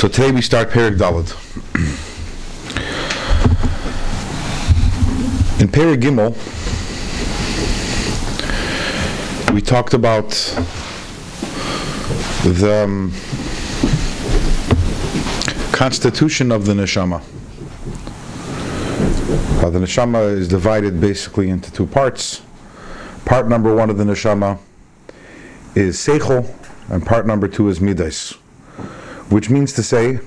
So today we start Perik Dalad. In Perik Gimel, we talked about the um, constitution of the neshama. Uh, the neshama is divided basically into two parts. Part number one of the neshama is seichel, and part number two is midas, which means to say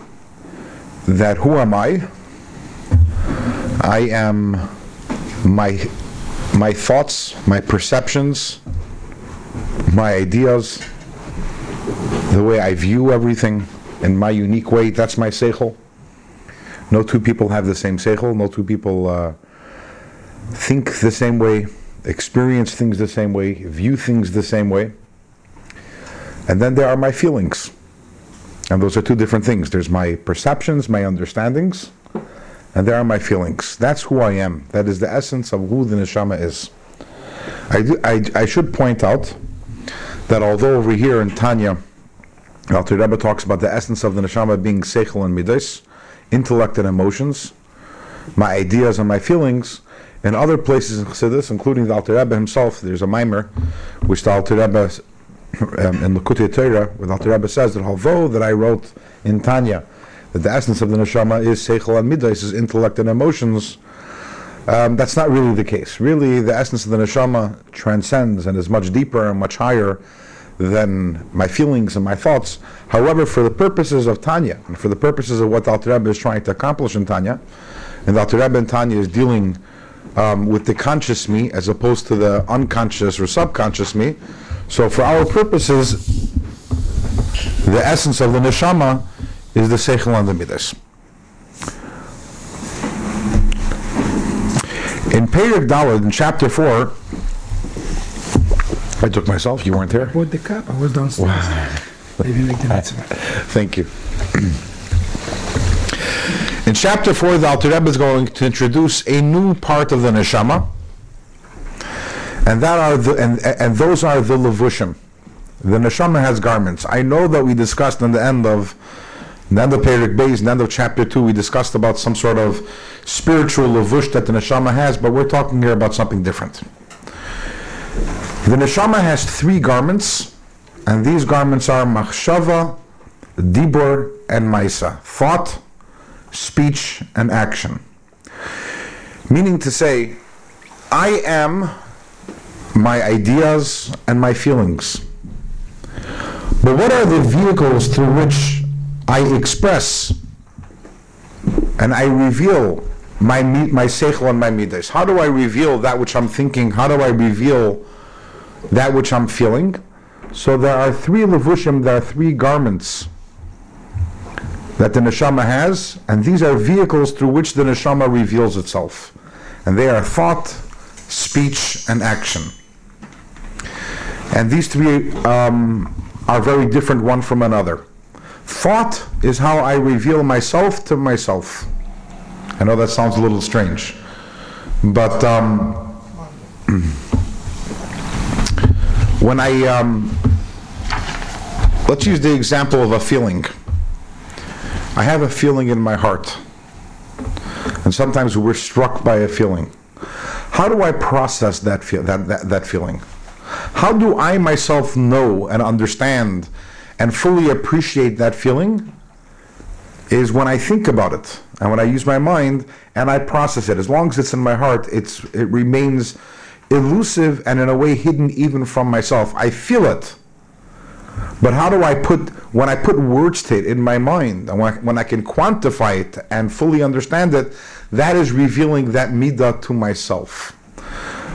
that who am I? I am my my thoughts, my perceptions, my ideas, the way I view everything in my unique way. That's my seichel. No two people have the same seichel. No two people uh, think the same way, experience things the same way, view things the same way. And then there are my feelings. And those are two different things. There's my perceptions, my understandings, and there are my feelings. That's who I am. That is the essence of who the neshama is. I, do, I, I should point out that although over here in Tanya, Alter Rebbe talks about the essence of the neshama being seichel and midas, intellect and emotions, my ideas and my feelings. In other places in Chassidus, including the Alter Rebbe himself, there's a maamar which the Alter Rebbe um, in Likutei Torah, where the Alter Rebbe says that although that I wrote in Tanya that the essence of the neshama is seichel and midas, is intellect and emotions. Um, that's not really the case. Really, the essence of the neshama transcends and is much deeper and much higher than my feelings and my thoughts. However, for the purposes of Tanya, and for the purposes of what the Alter Rebbe is trying to accomplish in Tanya, and the Alter Rebbe in Tanya is dealing um, with the conscious me as opposed to the unconscious or subconscious me. So, for our purposes, the essence of the neshama is the seichel and the midas. In Perik Dalad, in chapter 4, I took myself, you weren't there? bought the cup. I was downstairs. Maybe make the mitzvah. Thank you. In chapter 4, the Alter Rebbe is going to introduce a new part of the neshama, and that are the, and, and those are the levushim. The neshama has garments. I know that we discussed in the end of in the end of Perik Beis, the end of chapter 2, we discussed about some sort of spiritual levush that the neshama has, but we're talking here about something different. The neshama has three garments, and these garments are machshava, dibur, and maisa. Thought, speech, and action. Meaning to say, I am my ideas and my feelings. But what are the vehicles through which I express and I reveal my my seichel and my midas? How do I reveal that which I'm thinking? How do I reveal that which I'm feeling? So there are three levushim, there are three garments that the neshama has, and these are vehicles through which the neshama reveals itself. And they are thought, speech, and action. And these three um, are very different one from another. Thought is how I reveal myself to myself. I know that sounds a little strange, but um, when I um, let's use the example of a feeling. I have a feeling in my heart, and sometimes we're struck by a feeling. How do I process that feel, that, that, that feeling? How do I myself know and understand and fully appreciate that feeling? Is when I think about it and when I use my mind and I process it. As long as it's in my heart, it's it remains elusive and in a way hidden even from myself. I feel it. But how do I put, when I put words to it in my mind, and when I, when I can quantify it and fully understand it, that is revealing that midah to myself.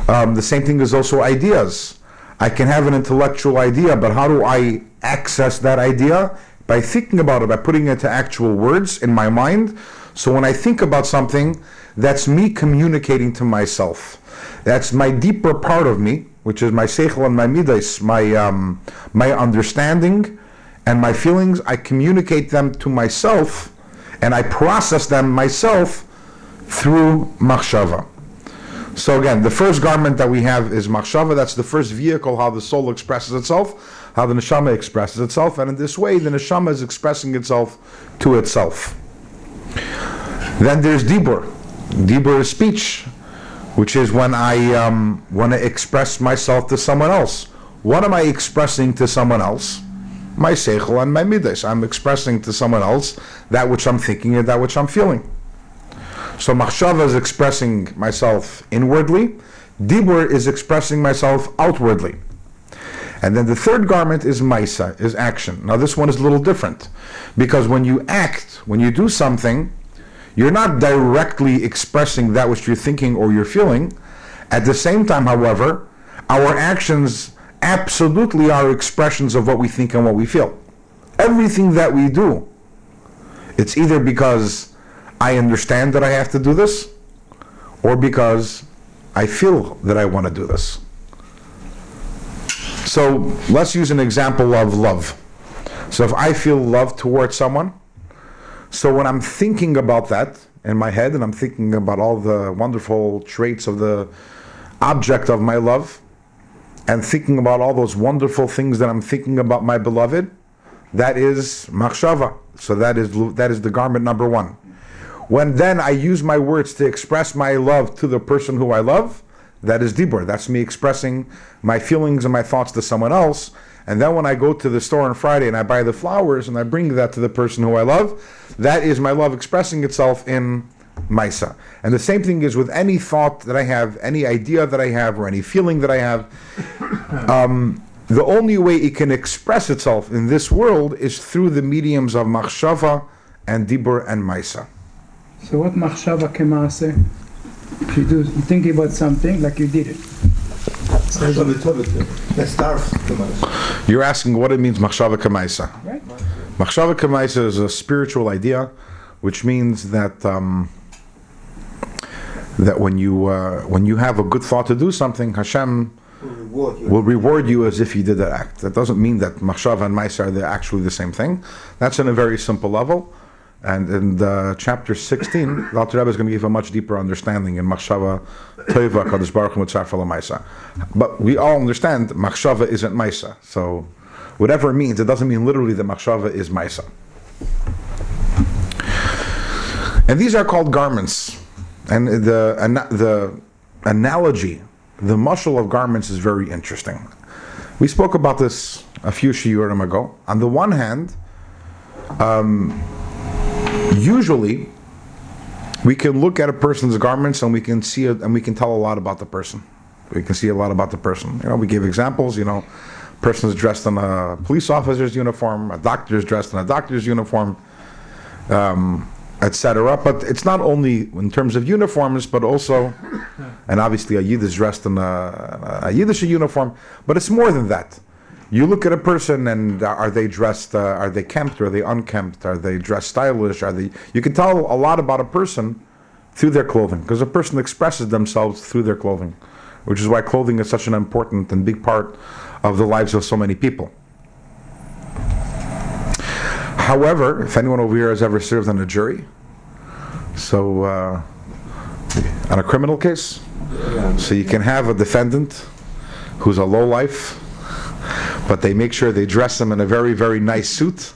Um, the same thing is also ideas. I can have an intellectual idea, but how do I access that idea? By thinking about it, by putting it into actual words in my mind. So when I think about something, that's me communicating to myself. That's my deeper part of me, which is my seichel and my midas, my um, my understanding and my feelings. I communicate them to myself, and I process them myself through machshava. So again, the first garment that we have is machshava. That's the first vehicle how the soul expresses itself. how the neshama expresses itself, and in this way, the neshama is expressing itself to itself. Then there's dibur. Dibur is speech, which is when I um, want to express myself to someone else. What am I expressing to someone else? My seichel and my midas. I'm expressing to someone else that which I'm thinking and that which I'm feeling. So machshava is expressing myself inwardly. Dibur is expressing myself outwardly. And then the third garment is maisa, is action. Now this one is a little different. Because when you act, when you do something, you're not directly expressing that which you're thinking or you're feeling. At the same time, however, our actions absolutely are expressions of what we think and what we feel. Everything that we do, it's either because I understand that I have to do this, or because I feel that I want to do this. So let's use an example of love. So if I feel love towards someone, so when I'm thinking about that in my head and I'm thinking about all the wonderful traits of the object of my love and thinking about all those wonderful things that I'm thinking about my beloved, that is machshava. So that is that is the garment number 1. When then I use my words to express my love to the person who I love, that is dibur. That's me expressing my feelings and my thoughts to someone else. And then when I go to the store on Friday and I buy the flowers and I bring that to the person who I love, that is my love expressing itself in Maisa. And the same thing is with any thought that I have, any idea that I have, or any feeling that I have. Um, the only way it can express itself in this world is through the mediums of machshava and dibur and Maisa. So what machshava kemaase? If you do thinking about something like you did it. Let's start. You're asking what it means machshava kamaisa. Right. Machshava kamaisa is a spiritual idea, which means that um, that when you uh, when you have a good thought to do something, Hashem will reward you as if you did that act. That doesn't mean that machshava and maisa are actually the same thing. That's on a very simple level. And in the chapter 16, the Alter Rebbe is going to give a much deeper understanding in Machshava Teva Kadosh Baruch Hu Maisa. But we all understand Machshava isn't Maisa. So whatever it means, it doesn't mean literally that Machshava is Maisa. And these are called garments. And the, ana- the analogy, the mashal of garments is very interesting. We spoke about this a few shiurim ago. On the one hand, um, usually we can look at a person's garments and we can see it and we can tell a lot about the person. We can see a lot about the person. You know, we give examples. You know, person is dressed in a police officer's uniform, a doctor is dressed in a doctor's uniform, um, etc. But it's not only in terms of uniforms, but also, and obviously a Yid is dressed in a, a Yiddish uniform, but it's more than that. You look at a person and are they dressed, uh, are they kempt, are they unkempt, are they dressed stylish, are they, you can tell a lot about a person through their clothing, because a person expresses themselves through their clothing, which is why clothing is such an important and big part of the lives of so many people. However, if anyone over here has ever served on a jury, so uh, on a criminal case, so you can have a defendant who's a lowlife, but they make sure they dress him in a very, very nice suit,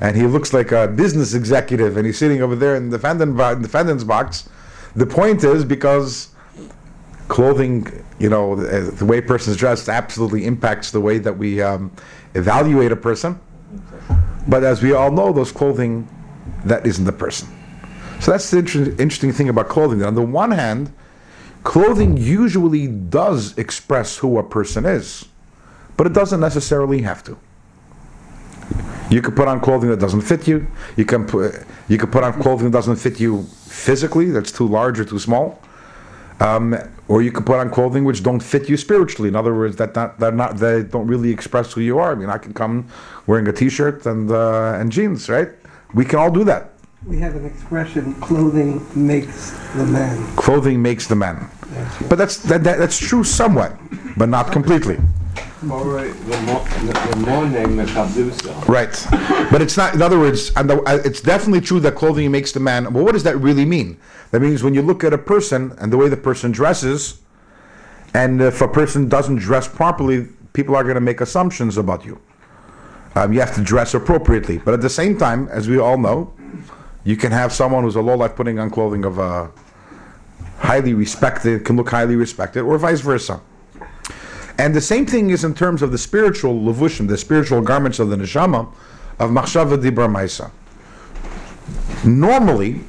and he looks like a business executive, and he's sitting over there in the defendant defendant's box. The point is because clothing, you know, the, the way a person's dressed absolutely impacts the way that we um, evaluate a person. But as we all know, those clothing, that isn't the person. So that's the inter- interesting thing about clothing. On the one hand, clothing usually does express who a person is, but it doesn't necessarily have to. You could put on clothing that doesn't fit you. You can put you could put on clothing that doesn't fit you physically, that's too large or too small. Um, or you could put on clothing which don't fit you spiritually. In other words, that not, they're not they don't really express who you are. I mean, I can come wearing a t-shirt and uh, and jeans, right? We can all do that. We have an expression, clothing makes the man. Clothing makes the man. But that's that, that, that's true somewhat, but not completely. Right. But it's not, in other words, and uh, it's definitely true that clothing makes the man. Well, what does that really mean? That means when you look at a person and the way the person dresses, and if a person doesn't dress properly, people are going to make assumptions about you. Um, you have to dress appropriately. But at the same time, as we all know, you can have someone who's a low life putting on clothing of a highly respected, can look highly respected, or vice versa. And the same thing is in terms of the spiritual levushim, the spiritual garments of the neshama of machshava dibra maisa. Normally,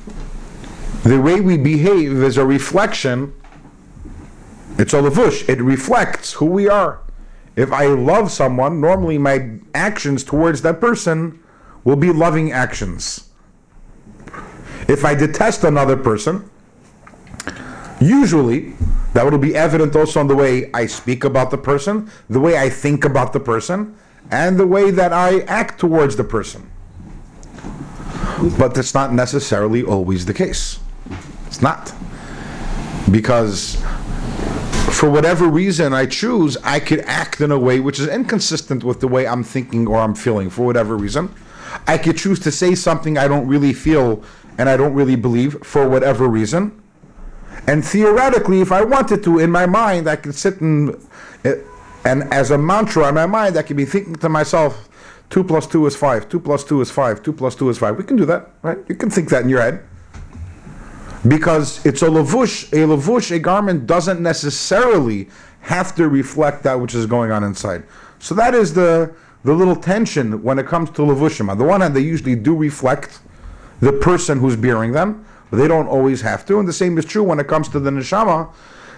the way we behave is a reflection. It's a levush. It reflects who we are. If I love someone, normally my actions towards that person will be loving actions. If I detest another person, usually that will be evident also in the way I speak about the person, the way I think about the person, and the way that I act towards the person. But that's not necessarily always the case. It's not. Because for whatever reason I choose, I could act in a way which is inconsistent with the way I'm thinking or I'm feeling for whatever reason. I could choose to say something I don't really feel and I don't really believe for whatever reason. And theoretically, if I wanted to, in my mind, I could sit and, and as a mantra in my mind, I could be thinking to myself, two plus two is five, two plus two is five, two plus two is five. We can do that, right? You can think that in your head. Because it's a lavush, a lavush, a garment doesn't necessarily have to reflect that which is going on inside. So that is the, the little tension when it comes to lavushim. On the one hand, they usually do reflect the person who's bearing them, but they don't always have to. And the same is true when it comes to the neshama,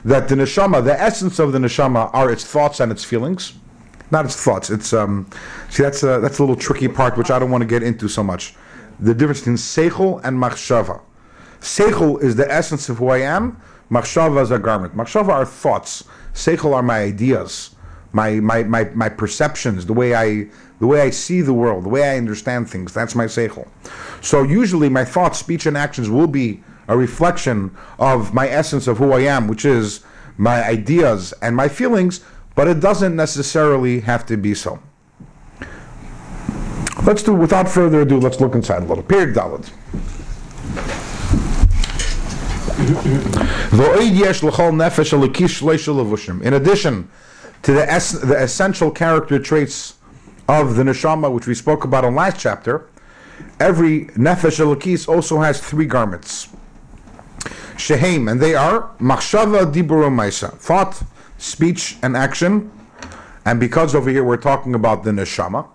that the neshama, the essence of the neshama, are its thoughts and its feelings, not its thoughts. It's um, see that's a, that's a little tricky part which I don't want to get into so much. The difference between seichel and machshava. Seichel is the essence of who I am. Machshava is a garment. Machshava are thoughts. Seichel are my ideas, my, my, my, my perceptions, the way I the way I see the world, the way I understand things. That's my seichel. So usually my thoughts, speech, and actions will be a reflection of my essence of who I am, which is my ideas and my feelings, but it doesn't necessarily have to be so. Let's do, without further ado, let's look inside a little. Perek Dalet. In addition to the, es- the essential character traits of the neshama, which we spoke about in last chapter, every nefesh elokis also has three garments. Shehem, and they are machshava dibur maisa, thought, speech, and action. And because over here we're talking about the neshama,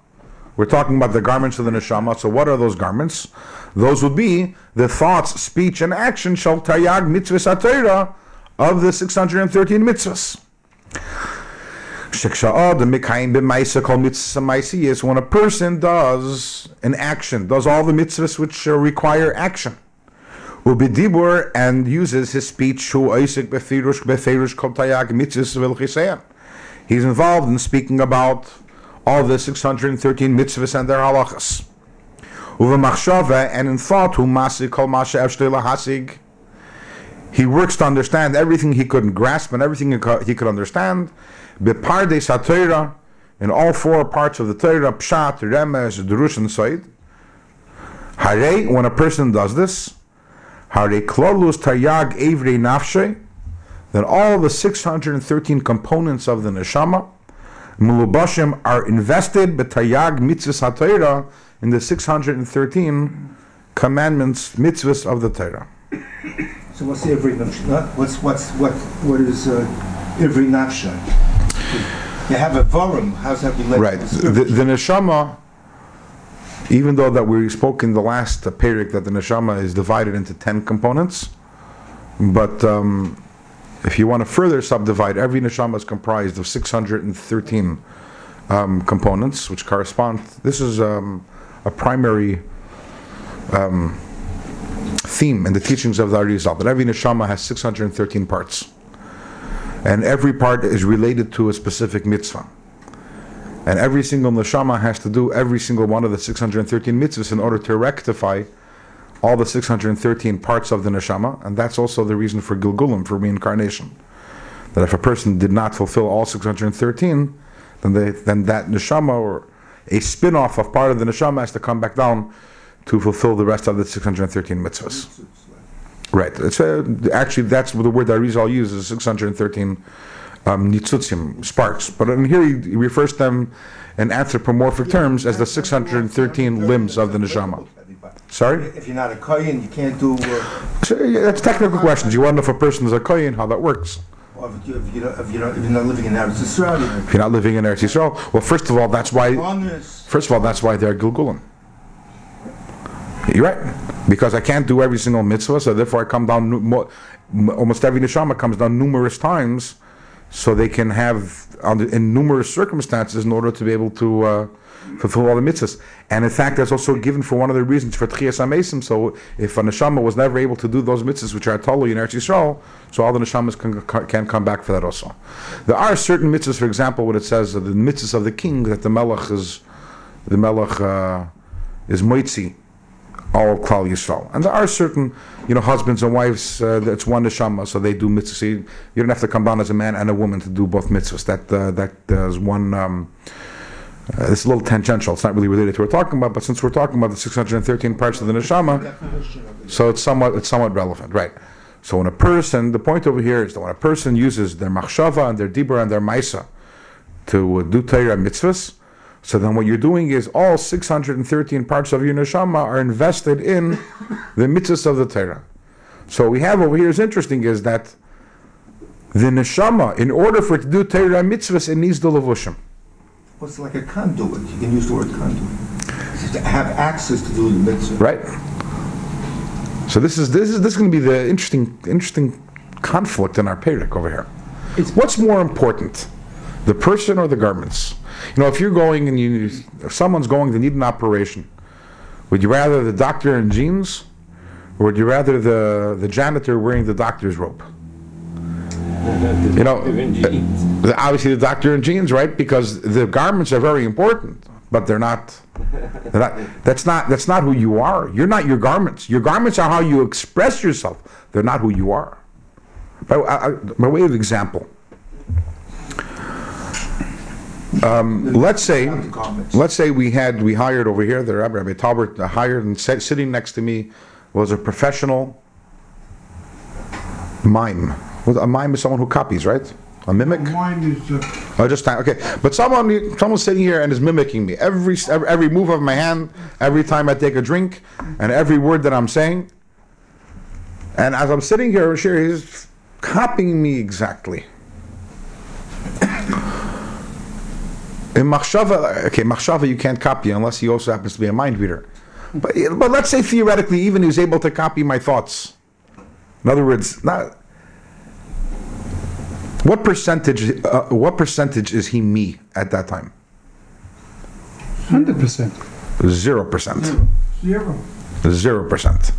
we're talking about the garments of the neshama. So what are those garments? Those would be the thoughts, speech, and action shall taryag mitzvahs atayra of the 613 mitzvahs. When a person does an action, does all the mitzvahs which require action. Ubidibur and uses his speech who osek befirush befirush kol taryag mitzvahs He's involved in speaking about all the 613 mitzvahs and their halachas. Uva machshava and in thought who masik kol masha hasig. He works to understand everything he couldn't grasp and everything he could understand. Beparde satira in all four parts of the Torah, pshat, remes, drush, and sod. Hare, when a person does this, hare klolus taryag evre nafshe, then all the 613 components of the neshama, mulubashim, are invested betaryag mitzvahs hatayra in the 613 commandments, mitzvahs of the Torah. So what's every nafsha? What's what's what what is uh, every nafsha? You have a vorum. How's that related? Right. The, the neshama, even though that we spoke in the last Perek that the neshama is divided into 10 components, but um, if you want to further subdivide, every neshama is comprised of 613 um, components, which correspond. This is um, a primary um, theme in the teachings of the Arizal, that every neshama has 613 parts. And every part is related to a specific mitzvah. And every single neshama has to do every single one of the 613 mitzvahs in order to rectify all the 613 parts of the neshama. And that's also the reason for Gilgulim, for reincarnation. That if a person did not fulfill all 613, then, they, then that neshama or a spin off of part of the neshama has to come back down to fulfill the rest of the 613 mitzvahs. Right. It's uh actually that's the word that Arizal uses 613 um, nitzutzim, sparks. But in here he, he refers to them in anthropomorphic terms as the 613 limbs of the neshama. Sorry? If you're not a kohen, you can't do, uh, So, yeah, that's technical questions. You want to know if a person is a kohen, how that works. or if you- if you don't- if you don't- if you're not living in Eretz Yisrael, If you're not living in Eretz Yisrael, well, first of all, that's why. First of all, that's why they're Gilgulim. You're right. Because I can't do every single mitzvah, so therefore I come down, almost every neshama comes down numerous times, so they can have, in numerous circumstances, in order to be able to uh, fulfill all the mitzvahs. And in fact, that's also given for one of the reasons for Tchias Amesim. so if a neshama was never able to do those mitzvahs, which are totally in Eretz Yisrael, so all the neshamas can, can come back for that also. There are certain mitzvahs, for example, what it says, the mitzvahs of the king, that the melech is, the melech uh, is moitzi, all Klal Yisrael. And there are certain, you know, husbands and wives, uh, that's one neshama, so they do mitzvahs. So you, you don't have to come down as a man and a woman to do both mitzvahs. That, uh, that uh, is one, um, uh, it's a little tangential. It's not really related to what we're talking about, but since we're talking about the 613 parts of the neshama, so it's somewhat, it's somewhat relevant, right? So when a person, the point over here is that when a person uses their machshava and their dibra and their maisa to uh, do Torah mitzvahs, so then what you're doing is all 613 parts of your neshama are invested in the mitzvahs of the Torah. So what we have over here is interesting is that the neshama, in order for it to do Torah mitzvahs, it needs the levushim. Well, it's like a conduit, you can use the word conduit. To have access to do the mitzvah. Right. So this is this is this is going to be the interesting interesting conflict in our Perek over here. It's What's more important, the person or the garments? You know, if you're going and you if someone's going to need an operation, would you rather the doctor in jeans, or would you rather the the janitor wearing the doctor's robe? You know, obviously the doctor in jeans, right? Because the garments are very important, but they're not. They're not that's not that's not who you are. You're not your garments. Your garments are how you express yourself. They're not who you are. By, I, by way of example, um, let's say let's say we had we hired over here the Rabbi, Rabbi Talbert hired and sat, sitting next to me was a professional mime. A mime is someone who copies, right? A mimic. Mine is, uh, Oh, just time. Okay, but someone, someone's sitting here and is mimicking me. Every, every every move of my hand, every time I take a drink, and every word that I'm saying. And as I'm sitting here, sure, he's copying me exactly. In machshava, okay, machshava you can't copy unless he also happens to be a mind reader. But but let's say theoretically, even he's able to copy my thoughts. In other words, not. What percentage? Uh, what percentage is he me at that time? hundred percent. Zero percent. Zero. Zero percent.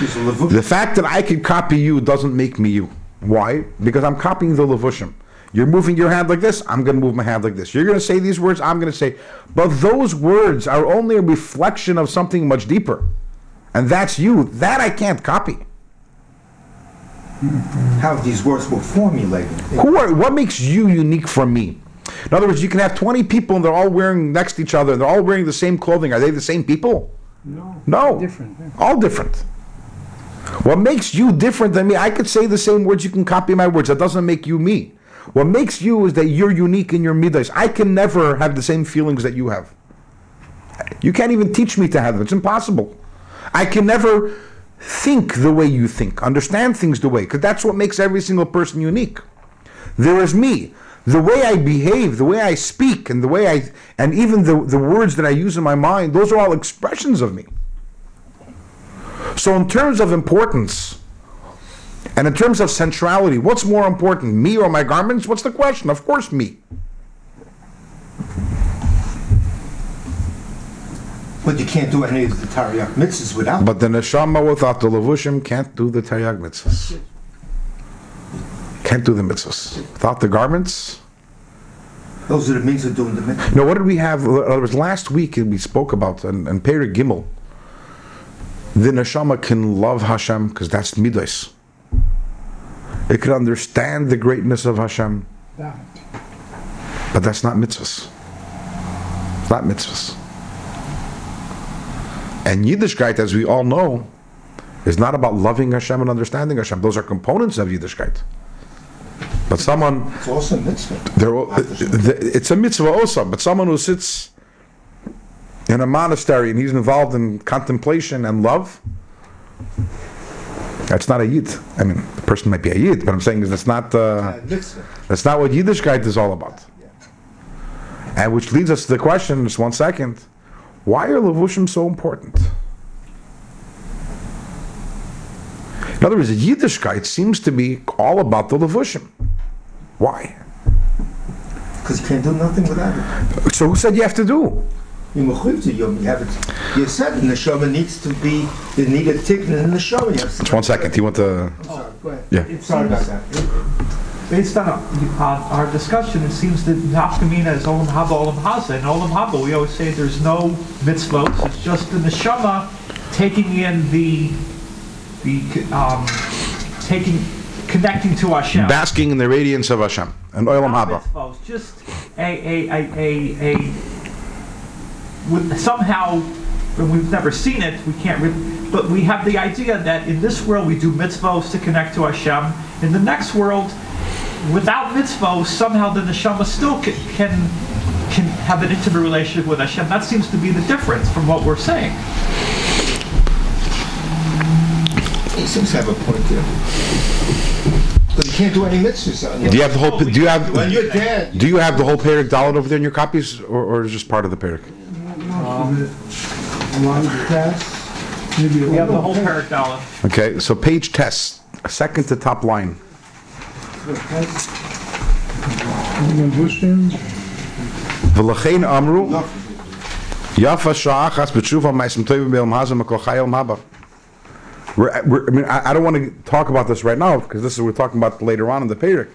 The. The fact that I can copy you doesn't make me you. Why? Because I'm copying the levushim. You're moving your hand like this. I'm going to move my hand like this. You're going to say these words. I'm going to say, but those words are only a reflection of something much deeper, and that's you. That I can't copy. How these words were formulated. Who are? What makes you unique from me? In other words, you can have 20 people and they're all wearing next to each other and they're all wearing the same clothing. Are they the same people? No. No. Different. yeah. All different. What makes you different than me? I could say the same words, you can copy my words. That doesn't make you me. What makes you is that you're unique in your midas. I can never have the same feelings that you have. You can't even teach me to have them. It's impossible. I can never think the way you think, understand things the way, because that's what makes every single person unique. There is me. The way I behave, the way I speak, and the way I, and even the, the words that I use in my mind, those are all expressions of me. So, in terms of importance, and in terms of centrality, what's more important, me or my garments? What's the question? Of course, me. But you can't do any of the taryag mitzvahs without. But the neshama without the levushim can't do the taryag mitzvahs. Can't do the mitzvahs without the garments. Those are the means of doing the mitzvah. You know, what did we have? In other words, last week we spoke about and, in Perek Gimel. The neshama can love Hashem because that's midas. It can understand the greatness of Hashem, but that's not mitzvahs. Not mitzvahs. And Yiddishkeit, as we all know, is not about loving Hashem and understanding Hashem. Those are components of Yiddishkeit. But someone, It's also a mitzvah. there, it's a mitzvah also, but someone who sits in a monastery and he's involved in contemplation and love, that's not a yid. I mean, the person might be a yid, but I'm saying is that's not uh, that's not what Yiddishkeit is all about. And which leads us to the question, just one second, why are levushim so important? In other words, Yiddishkeit seems to be all about the levushim. Why? Because you can't do nothing without it. So who said you have to do? You mechuyev to you have it. You said the neshama needs to be, you need a tikkun in the neshama. You have to- Just one second. You want to? I'm sorry, go ahead. Yeah. It Sorry about that. based on our discussion, it seems that Nafkamina is Olam Haba, Olam Haza. In Olam Haba, we always say there's no mitzvot, it's just the neshama taking in the, the, um, taking, connecting to Hashem. Basking in the radiance of Hashem and Olam Haba. Just a, a, a, a, a, with somehow, and we've never seen it, we can't really, but we have the idea that in this world we do mitzvos to connect to Hashem. In the next world, without mitzvos, somehow the neshama still can, can, can have an intimate relationship with Hashem. That seems to be the difference from what we're saying. He seems to have a point there. Because you can't do any mitzvahs. Do you have the whole? Do you have? When you're dead, Do you have the whole Perik Dalit over there in your copies, or, or is just part of the Perik? Maybe We have the whole parak Dalet. Okay, so page test, second to top line. levushim. V'lachein amru, yafa sha'achas b'tshuva ma'asim tovim be'elam hazem akol chayel maba. We're, we're, I mean, I, I don't want to talk about this right now because this is we're talking about later on in the Perik.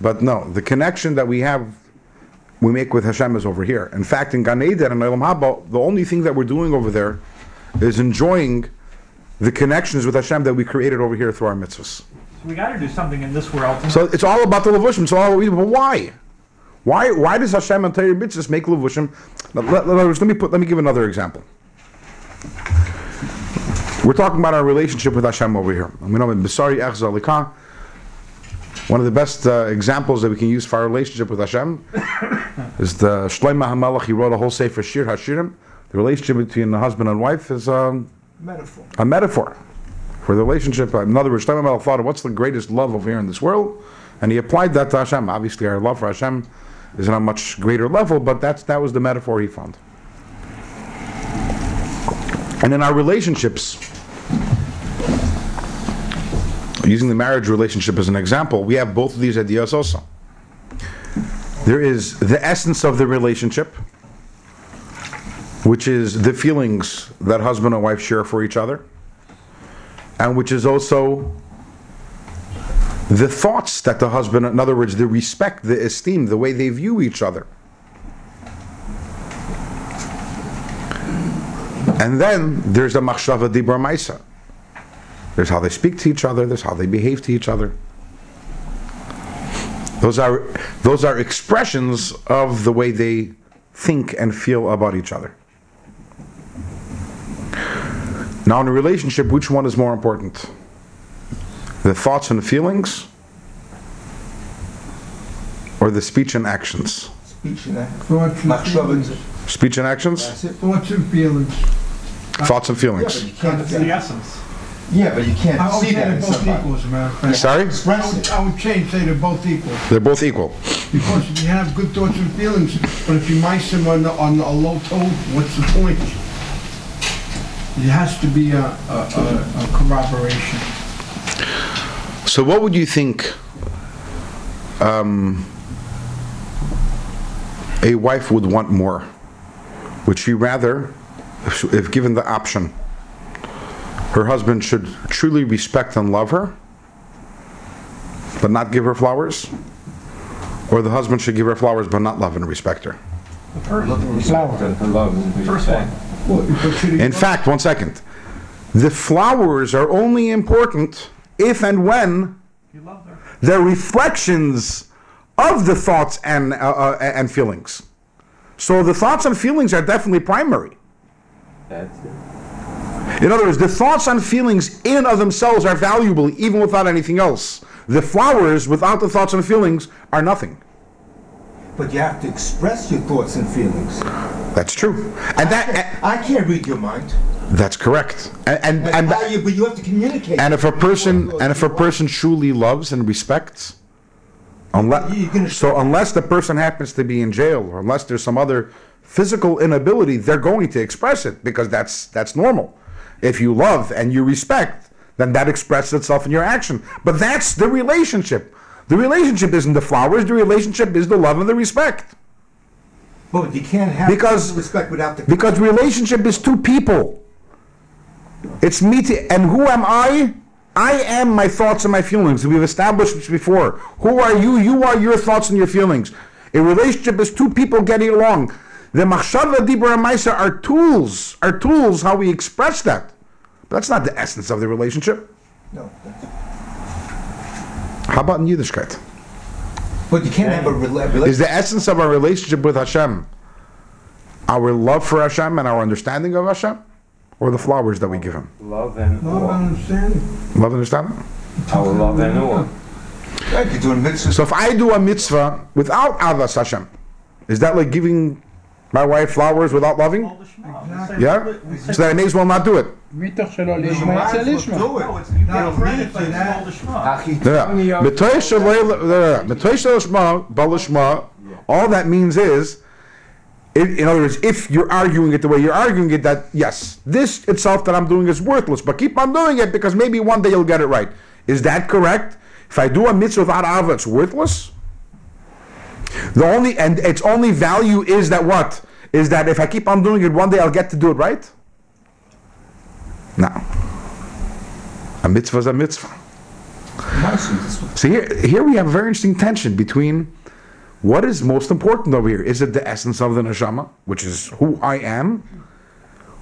But no, the connection that we have, we make with Hashem is over here. In fact, in Gan Eden and Olam Haba, the only thing that we're doing over there is enjoying the connections with Hashem that we created over here through our mitzvahs. So we got to do something in this world. So it's all about the levushim. It's all about, but why? Why? Why does Hashem and Torah mitzvahs make levushim? Let, let, let, me put. Let me give another example. We're talking about our relationship with Hashem over here. And we know in Besari Ech Zalika, one of the best uh, examples that we can use for our relationship with Hashem is the Shlomo HaMelech. He wrote a whole sefer Shir Hashirim. The relationship between the husband and wife is um, metaphor. a metaphor for the relationship. In other words, Shlomo Melech thought, what's the greatest love over here in this world? And he applied that to Hashem. Obviously, our love for Hashem is on a much greater level, but that's that was the metaphor he found. And in our relationships, using the marriage relationship as an example, we have both of these ideas also. There is the essence of the relationship, which is the feelings that husband and wife share for each other, and which is also the thoughts that the husband, in other words, the respect, the esteem, the way they view each other. And then there's the machshava dibra maisa. There's how they speak to each other. There's how they behave to each other. Those are those are expressions of the way they think and feel about each other. Now, in a relationship, which one is more important? The thoughts and feelings, or the speech and actions? Speech and that. Thoughts and Machshava. feelings. Speech and actions, Thoughts and feelings. thoughts and Yeah, but feelings. you can't, the essence. Yeah, but you can't I would see say that they're in both somebody. equal, as a matter of fact. Sorry, I would. I would change, say they're both equal. they're both equal. Because if you have good thoughts and feelings, but if you mice them on, the- on a low tone, what's the point? It has to be a, a, a a corroboration. So, what would you think um, a wife would want more? Would she rather, if, if given the option, her husband should truly respect and love her, but not give her flowers? Or the husband should give her flowers but not love and respect her? In fact, one second. The flowers are only important if and when they're reflections of the thoughts and uh, uh, and feelings. So the thoughts and feelings are definitely primary. That's it. In other words, the thoughts and feelings in and of themselves are valuable even without anything else. The flowers without the thoughts and feelings are nothing. But you have to express your thoughts and feelings. That's true. And that I can't read your mind. that's correct. And and, But, and, you, but you have to communicate. and if a person and if a person truly loves and respects unless so unless the person happens to be in jail or unless there's some other physical inability they're going to express it because that's that's normal if you love and you respect then that expresses itself in your action. But that's the relationship. The relationship isn't the flowers. The relationship is the love and the respect. But you can't have Because- respect without the. because relationship is two people. It's me to, and who am i? I am my thoughts and my feelings. We've established this before. Who are you? You are your thoughts and your feelings. A relationship is two people getting along the machshava dibra and maisa are tools are tools how we express that but that's not the essence of the relationship No. how about in yiddishkeit But you can't have a rela- relationship. is the essence of our relationship with hashem our love for hashem and our understanding of hashem or the flowers that we give him Love and Love and awe. understanding. love and understanding Our love and awe. Right, you're doing mitzvahs. So if I do a mitzvah without avas Hashem, is that like giving my wife flowers without loving? Exactly. Yeah? So that I may as well not do it. All that means is, in other words, if you're arguing it the way you're arguing it, that yes, this itself that I'm doing is worthless, but keep on doing it because maybe one day you'll get it right. Is that correct? If I do a mitzvah without ava, it's worthless? The only and its only value is that what is that if I keep on doing it, one day I'll get to do it right. No. A mitzvah is a mitzvah. See here, here we have a very interesting tension between what is most important over here. Is it the essence of the neshama, which is who I am,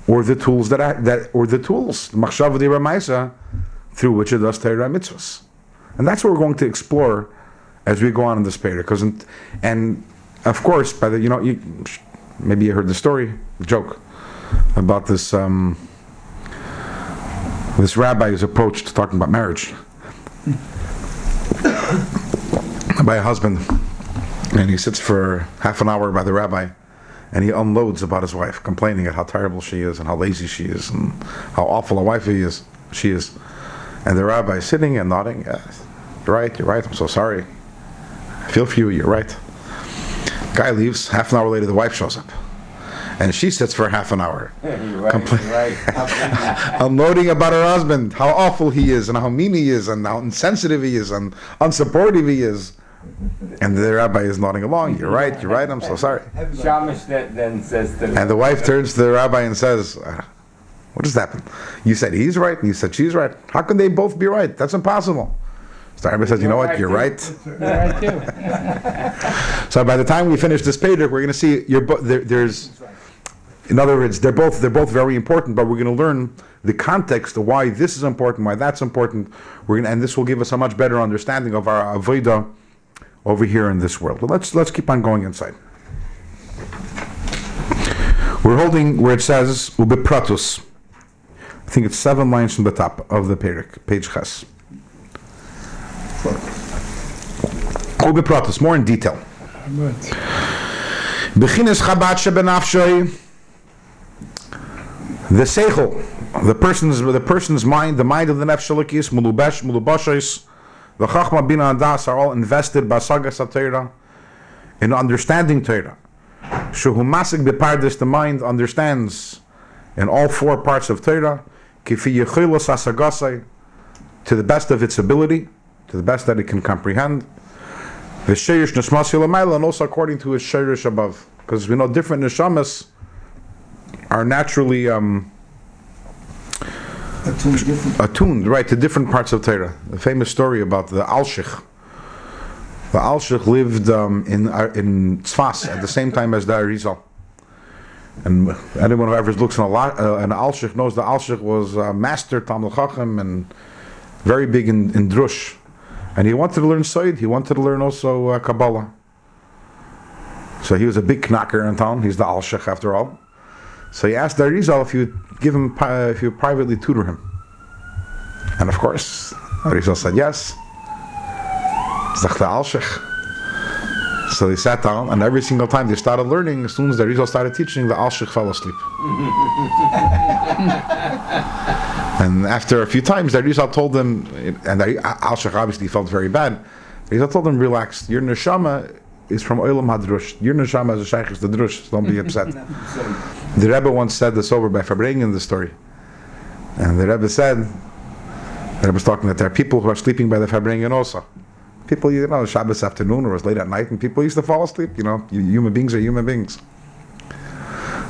or the tools that I that or the tools, the machshava de through which it does Torah mitzvahs, and that's what we're going to explore as we go on in this Perek. Because and of course, by the you know you, maybe you heard the story, the joke about this. Um, this rabbi is approached talking about marriage by a husband, and he sits for half an hour by the rabbi, and he unloads about his wife, complaining at how terrible she is and how lazy she is and how awful a wife he is. She is, and the rabbi is sitting and nodding. Yes, you're right. You're right. I'm so sorry. Feel for you. You're right. Guy leaves. Half an hour later, the wife shows up, and she sits for half an hour. Right, you're right. unloading about her husband, how awful he is, and how mean he is, and how insensitive he is, and unsupportive he is. And the rabbi is nodding along. You're right. You're right. I'm so sorry. Shamish then, says And the wife turns to the rabbi and says, "Ah, "What just happened? You said he's right, and you said she's right. How can they both be right? That's impossible." So the says, "You know what? You're right." right. So by the time we finish this page, we're going to see bo- there, there's. In other words, they're both they're both very important, but we're going to learn the context of why this is important, why that's important. We're going to, and this will give us a much better understanding of our avodah over here in this world. But let's let's keep on going inside. We're holding where it says ubepratus. I think it's seven lines from the top of the page, page ches. More in detail. The seichel, the person's the person's mind, the mind of the nefesh Elokis, mulubesh, mulubashos, the chachma bina and das are all invested by sagas Torah in understanding Torah. Shehu masik bepardis, the mind understands in all four parts of Torah, kifi yechilas asagasai, to the best of its ability, to the best that it can comprehend. V'sheish neshmas yilamayla, and also according to his sheirish above, because we know different neshamas are naturally um, Attuned attuned, right, to different parts of Torah. The famous story about the Alshich. The Alshich lived um, in uh, in Tzfas at the same time as the Arizal. And anyone who ever looks in a lot, uh, an Alshich knows the Alshich was a master Talmid Chacham and very big in, in Drush. And he wanted to learn Sod, he wanted to learn also uh, Kabbalah. So he was a big knocker in town, he's the Alshich after all. So he asked the Arizal if you give him, pri- if you privately tutor him. And of course, Arizal said yes. Zegt the Alshich. So they sat down, and every single time they started learning, as soon as the Rizal started teaching, the Alshich fell asleep. and after a few times, the Rizal told them, and the Alshich obviously felt very bad. Rizal told them, relax, your neshama is from Olam Hadrush. Your neshama is a shaykh, is the drush, don't be upset. the Rebbe once said this over by Farbrengen, the story. And the Rebbe said, the Rebbe was talking that there are people who are sleeping by the Farbrengen also. People, you know, Shabbos afternoon or it was late at night, and people used to fall asleep. You know, human beings are human beings.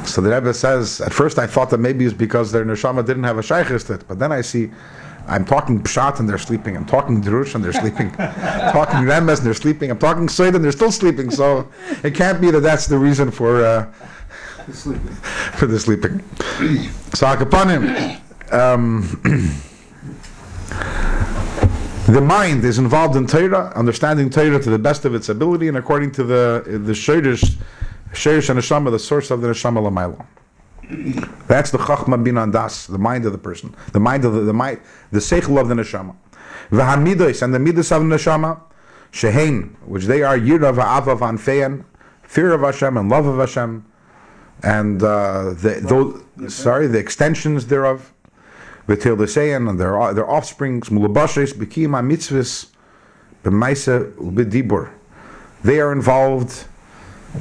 So the Rebbe says, at first I thought that maybe it's because their neshama didn't have a shaykhist, but then I see, I'm talking pshat and they're sleeping. I'm talking drush and they're sleeping. I'm talking remes and they're sleeping. I'm talking soid and they're still sleeping. So it can't be that that's the reason for uh, for the sleeping. So Akapanim, um, the mind is involved in Torah, understanding Torah to the best of its ability, and according to the the Shirish, Shirish and Neshama, the source of the Neshama Lamaila. That's the Chachma bin Andas, the mind of the person, the mind of the, the mind, the Seichel of the Neshama. V'hamidos and the midas of the Neshama, Shehein, which they are Yira v'ava v'anfeyan, fear of Hashem and love of Hashem, and uh, the, sorry, the extensions thereof. V'til V'tildeseyan and their their offsprings, mulabashes, b'kiyim mitzvahs, b'maisa b'dibur. They are involved.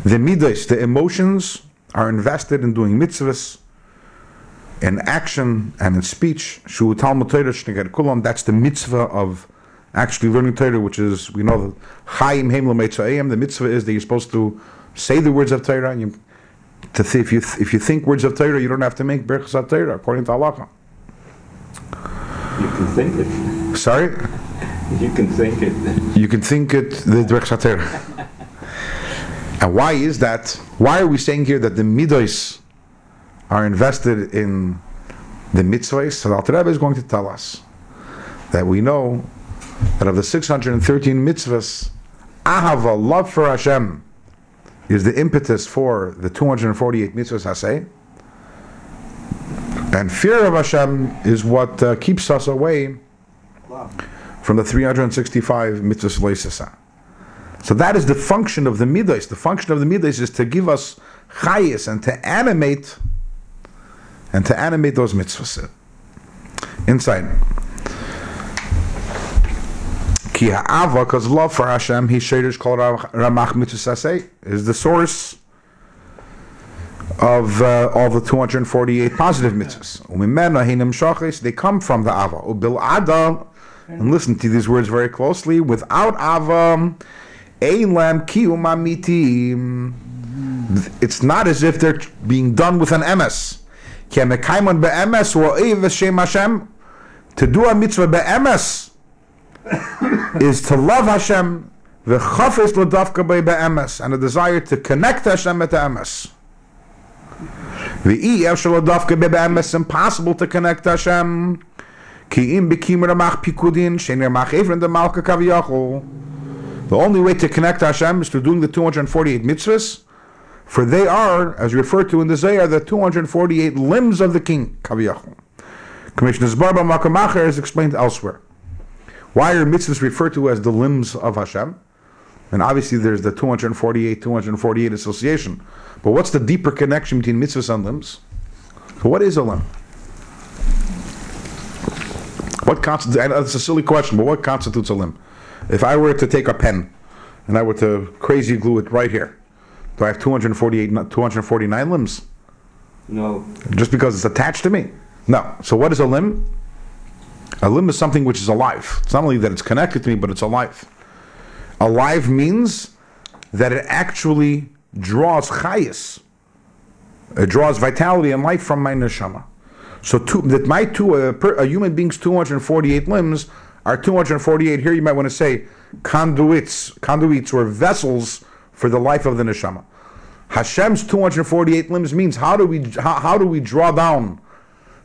The midas, the emotions, are invested in doing mitzvahs, in action and in speech. Shu Talmud Torah shneger kulam. That's the mitzvah of actually learning Torah, which is we know the Chaim Heim L'Meitzayim. The mitzvah is that you're supposed to say the words of Torah. And you, to th- if you if you think words of Torah, you don't have to make berachas Torah according to halacha. You can think it. Sorry, You can think it. you can think it the berachas Torah. And why is that? Why are we saying here that the midos are invested in the mitzvahs? So the Alter Rebbe is going to tell us that we know that of the 613 mitzvahs, ahava, love for Hashem, is the impetus for the 248 mitzvahs haseh. And fear of Hashem is what uh, keeps us away from the 365 mitzvahs leisasa. So that is the function of the midas. The function of the midas is to give us chayis and to animate and to animate those mitzvahs. Inside. Ki ha'ava, because love for Hashem, he shadish kol ramach mitzvah is the source of uh, all the 248 positive mitzvahs. They come from the ava. Ubil ada, and listen to these words very closely. Without ava, It's not as if they're being done with an emes. To do a mitzvah be'emes is to love Hashem, the v'chafes l'davka be'emes, and a desire to connect Hashem at the emes. V'i efshel l'davka be'emes, impossible to connect Hashem. Ki im bikim ramach pikudin, evren de malka kaviyachol. The only way to connect Hashem is through doing the 248 mitzvahs, for they are, as referred to in the Zohar, the 248 limbs of the king, kaviyachol. Commissioner Zbarba Makamacher is explained elsewhere. Why are mitzvahs referred to as the limbs of Hashem? And obviously there's the 248, 248 association. But what's the deeper connection between mitzvahs and limbs? So what is a limb? What constitutes, it's a silly question, but what constitutes a limb? If I were to take a pen and I were to crazy glue it right here, do I have 248, 249 limbs? No. Just because it's attached to me? No. So what is a limb? A limb is something which is alive. It's not only that it's connected to me, but it's alive. Alive means that it actually draws chayas. It draws vitality and life from my neshama. So two, that my two, uh, per, a human being's 248 limbs are 248. Here you might want to say conduits, conduits were vessels for the life of the neshama. Hashem's 248 limbs means how do we how, how do we draw down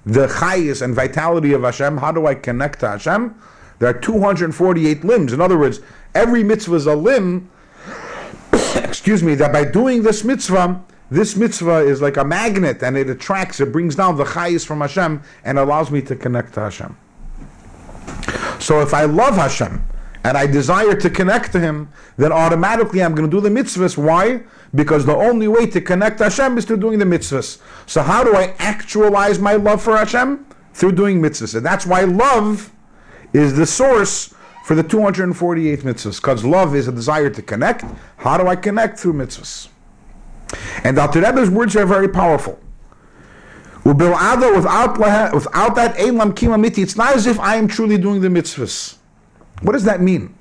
the chayis and vitality of Hashem? How do I connect to Hashem? There are 248 limbs. In other words, every mitzvah is a limb. excuse me. That by doing this mitzvah, this mitzvah is like a magnet, and it attracts, it brings down the chayis from Hashem, and allows me to connect to Hashem. So if I love Hashem, and I desire to connect to Him, then automatically I'm going to do the mitzvahs. Why? Because the only way to connect Hashem is through doing the mitzvahs. So how do I actualize my love for Hashem? Through doing mitzvahs. And that's why love is the source for the 248 mitzvahs. Because love is a desire to connect. How do I connect? Through mitzvahs. And Alter Rebbe's words are very powerful. Ubil'ada, without, without that Eilam Kima Miti, it's not as if I am truly doing the mitzvahs. What does that mean?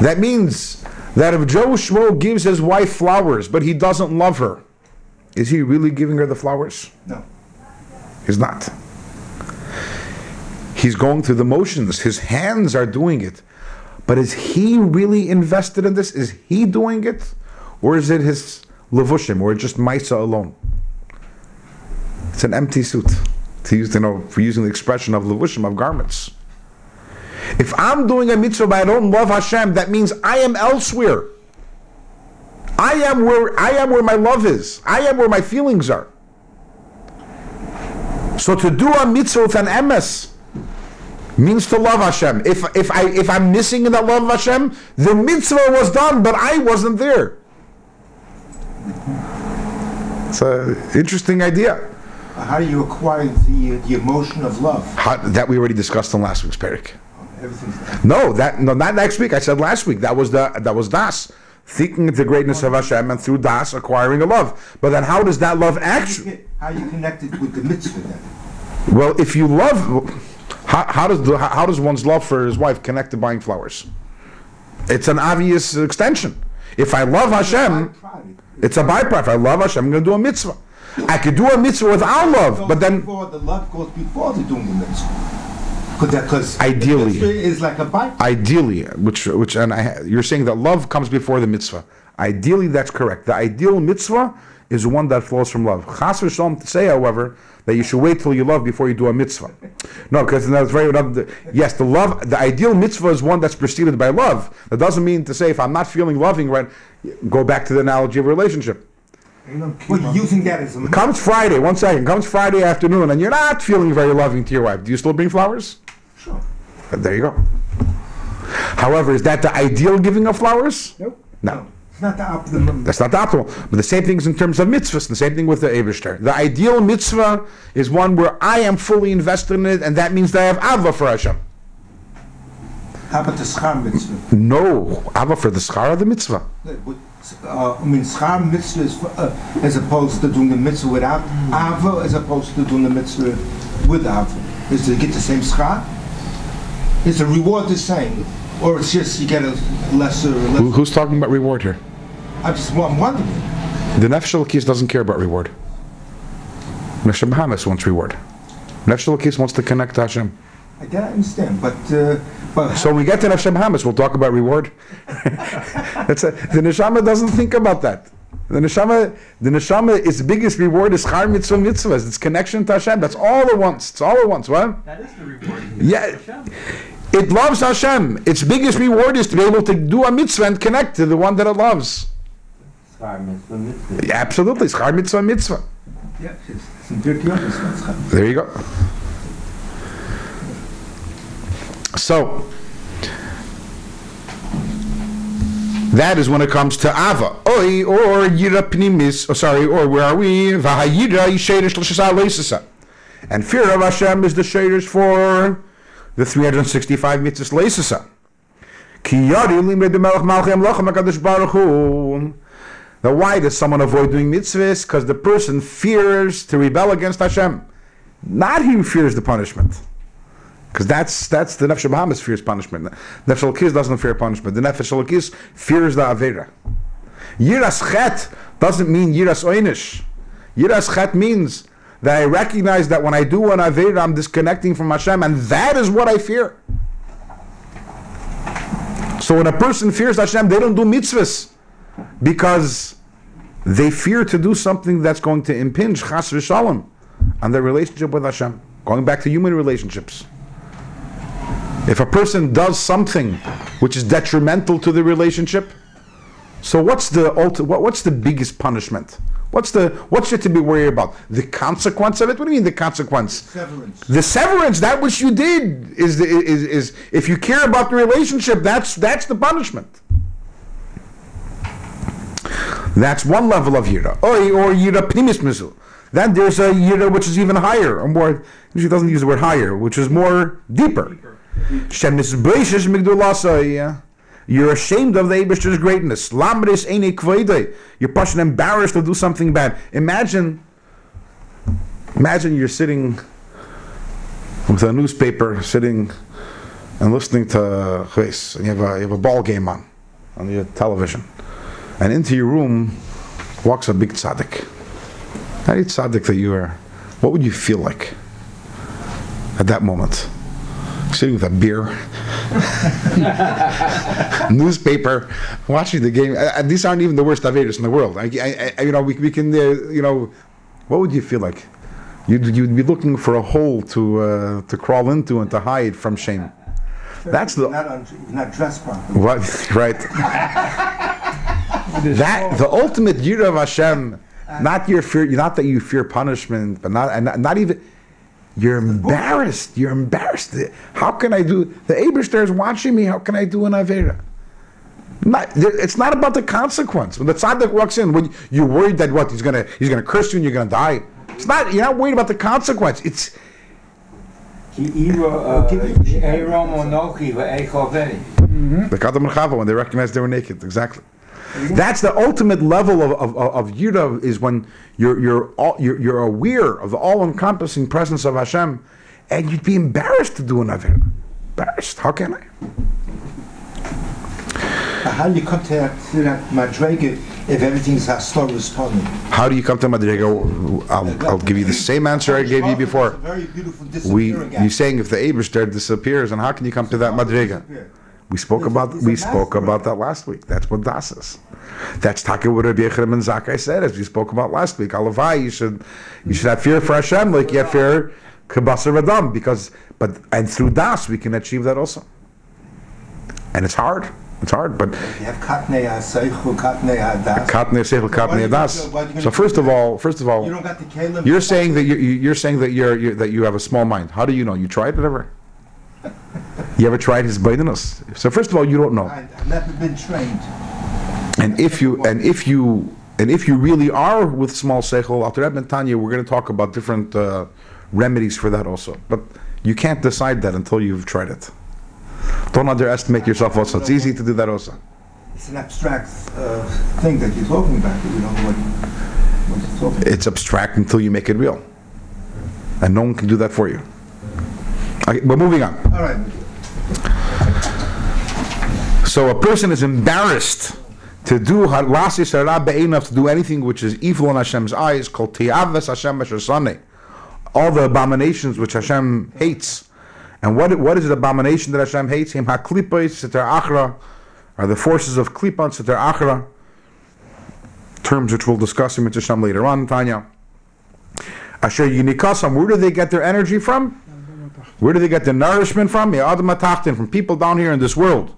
That means that if Joe Schmo gives his wife flowers, but he doesn't love her, is he really giving her the flowers? No. He's not. He's going through the motions. His hands are doing it. But is he really invested in this? Is he doing it? Or is it his levushim, or just Maisa alone? It's an empty suit. To use, you know, for using the expression of levushim, of garments. If I'm doing a mitzvah but I don't love Hashem, that means I am elsewhere. I am where I am where my love is. I am where my feelings are. So to do a mitzvah with an emes means to love Hashem. If if I if I'm missing in that love of Hashem, the mitzvah was done, but I wasn't there. It's an interesting idea. How do you acquire the, uh, the emotion of love? How, that we already discussed in last week's perek. Oh, no, that no, not next week. I said last week. That was the that was das, thinking of the greatness of Hashem, and through das acquiring a love. But then, how does that love actually? How you connected with the mitzvah then? Well, if you love, how, how does the, how does one's love for his wife connect to buying flowers? It's an obvious extension. If I love Hashem, it's a byproduct. If I love Hashem, I'm going to do a mitzvah. I could do a mitzvah without love, but then before, the love goes before the doing the mitzvah. Because Ideally. is like a byproduct. ideally, which which and I, you're saying that love comes before the mitzvah. Ideally, that's correct. The ideal mitzvah is one that flows from love. Chas v'shalom to say, however, that you should wait till you love before you do a mitzvah. No, because that's very yes. The love, the ideal mitzvah is one that's preceded by love. That doesn't mean to say if I'm not feeling loving right, go back to the analogy of a relationship. But using that as a Comes Friday, one second. Comes Friday afternoon, and you're not feeling very loving to your wife. Do you still bring flowers? Sure. Uh, There you go. However, is that the ideal giving of flowers? Nope. No. It's not the optimum. That's not the optimal. But the same thing is in terms of mitzvahs. The same thing with the Eberster. The ideal mitzvah is one where I am fully invested in it, and that means that I have ava for Hashem. How about the schar mitzvah? No, ava for the schar of the mitzvah. Uh, I mean, schar mitzvah is uh, as opposed to doing the mitzvah without ava, as opposed to doing the mitzvah with ava. Is to get the same schar? Is the reward the same? Or it's just you get a lesser, Who, lesser who's talking about reward here? I just I'm wondering. The Nefesh Elokis doesn't care about reward. Nefesh Bahamas wants reward. Nefesh Elokis wants to connect to Hashem. I don't understand, but uh, but So when we get to Nefesh Bahamas, we'll talk about reward. That's a, the neshama doesn't think about that. The neshama, the neshama, its biggest reward is char mitzvah mitzvahs. It's connection to Hashem. That's all it wants. It's all it wants. What? That is the reward. Yeah. Hashem. It loves Hashem. Its biggest reward is to be able to do a mitzvah and connect to the one that it loves. Schar mitzvah mitzvah. Absolutely, char mitzvah mitzvah. yeah, it's, it's in Dirk Jonas. There you go. So, that is when it comes to Ava. Oi, or Yira Pnimis, oh, sorry, or where are we? Vahayira Yisherish L'Shasa Leisasa. And fear of Hashem is the shaders for the 365 mitzvahs Hu. Now, why does someone avoid doing mitzvahs? Because the person fears to rebel against Hashem. Not he fears the punishment. Because that's that's the Nefesh Bahamas fears punishment. Nefesh Elokis doesn't fear punishment. The Nefesh Elokis fears the Avera. Yiras Chet doesn't mean Yiras Oinish. Yiras Chet means that I recognize that when I do an Avera, I'm disconnecting from Hashem, and that is what I fear. So when a person fears Hashem, they don't do mitzvahs because they fear to do something that's going to impinge chas v'shalom on their relationship with Hashem. Going back to human relationships. If a person does something which is detrimental to the relationship, so what's the ulti- what, what's the biggest punishment? What's the what's it to be worried about? The consequence of it? What do you mean the consequence? Severance. The severance, that which you did, is the, is is if you care about the relationship, that's that's the punishment. That's one level of yira. Or or yira pnimis mizu. Then there's a yira which is even higher, or more. Usually doesn't use the word higher, which is more deeper. You're ashamed of the Abish's greatness. You're pushing embarrassed to do something bad. Imagine, imagine you're sitting with a newspaper, sitting and listening to Chves, and you have a you have a ball game on on your television, and into your room walks a big tzaddik. Any tzaddik that you are, what would you feel like at that moment? Sitting with a beer, newspaper, watching the game. Uh, these aren't even the worst Avedas in the world. I, I, I- you know, we, we can, uh, you know, what would you feel like? You'd, you'd be looking for a hole to uh, to crawl into and to hide from shame. That's the Not, un- not dressed properly. what, right? that the ultimate yira of Hashem, not your fear, not that you fear punishment, but not and not, not even. You're embarrassed. You're embarrassed. How can I do? The Abishter is watching me. How can I do an avera? Not, it's not about the consequence. When the tzaddik walks in, when you're worried that what he's gonna he's gonna curse you and you're gonna die. It's not. You're not worried about the consequence. It's Ki iro, Aaron Monochi, Echovei. The Kadam when they recognized they were naked, exactly. That's the ultimate level of, of, of, Yira is when you're, you're, all, you're, you're aware of the all encompassing presence of Hashem and you'd be embarrassed to do an Avera. Embarrassed. How can I? How do you come to that, madrega if everything's slow responding? How do you come to Madrigo? I'll, I'll give you the same answer I gave you before. We, you're saying if the Abishter disappears, and how can you come to that Madriga? We spoke about we master spoke about right? that last week. That's what das is. That's Taka what Rabbi Yochanan ben Zakai said, as we spoke about last week. Alavai, you should you should have fear for Hashem like you have fear kabasar Adam, because but and through das we can achieve that also. And it's hard. It's hard, but You have katnei ha-seichu, katnei ha-das. katne seichel Why katne das. why do you- So first of all, first of all, You don't got the kalim. you're saying that you're, you're saying that you're, you're that you have a small mind. How do you know? You tried it ever? You ever tried his baitinus? So first of all, you don't know. I- I've never been trained. And if you and if you and if you really are with small seichel, Alter Rebbe and Tanya, we're going to talk about different uh, remedies for that also. But you can't decide that until you've tried it. Don't underestimate yourself also. It's easy to do that also. It's an abstract uh, thing that you're talking about, but you don't know what, what you're talking about. It's abstract until you make it real. And no one can do that for you. Okay, we're moving on. All right. So a person is embarrassed to do halasis enough to do anything which is evil in Hashem's eyes, called tiaves Hashem B'Shasane. All the abominations which Hashem hates. And what what is the abomination that Hashem hates? Him haklipos seter achra, are the forces of klipa seter achra. Terms which we'll discuss in Mitzvah later on, Tanya. Asher yinikasam, where do they get their energy from? Where do they get the nourishment from? From people down here in this world.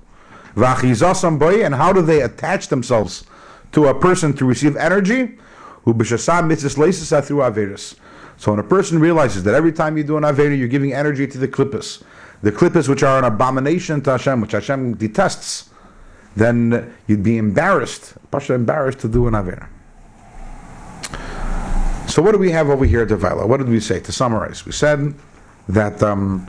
And how do they attach themselves to a person to receive energy? Through. So when a person realizes that every time you do an avera, you're giving energy to the klippas, the klippas which are an abomination to Hashem, which Hashem detests, then you'd be embarrassed, pasha embarrassed to do an avera. So what do we have over here at Devila? What did we say? To summarize, we said that um,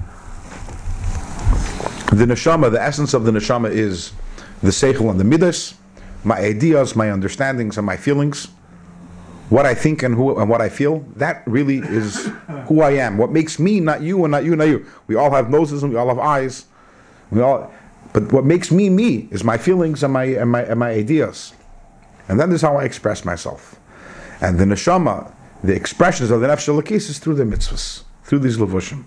the neshama, the essence of the neshama is the seichel and the midas, my ideas, my understandings, and my feelings, what I think and who and what I feel. That really is who I am. What makes me, not you, and not you, not you. We all have noses and we all have eyes. We all, but what makes me me is my feelings and my and my and my ideas, and that is how I express myself. And the neshama, the expressions of the nefesh is through the mitzvahs, through these levushim.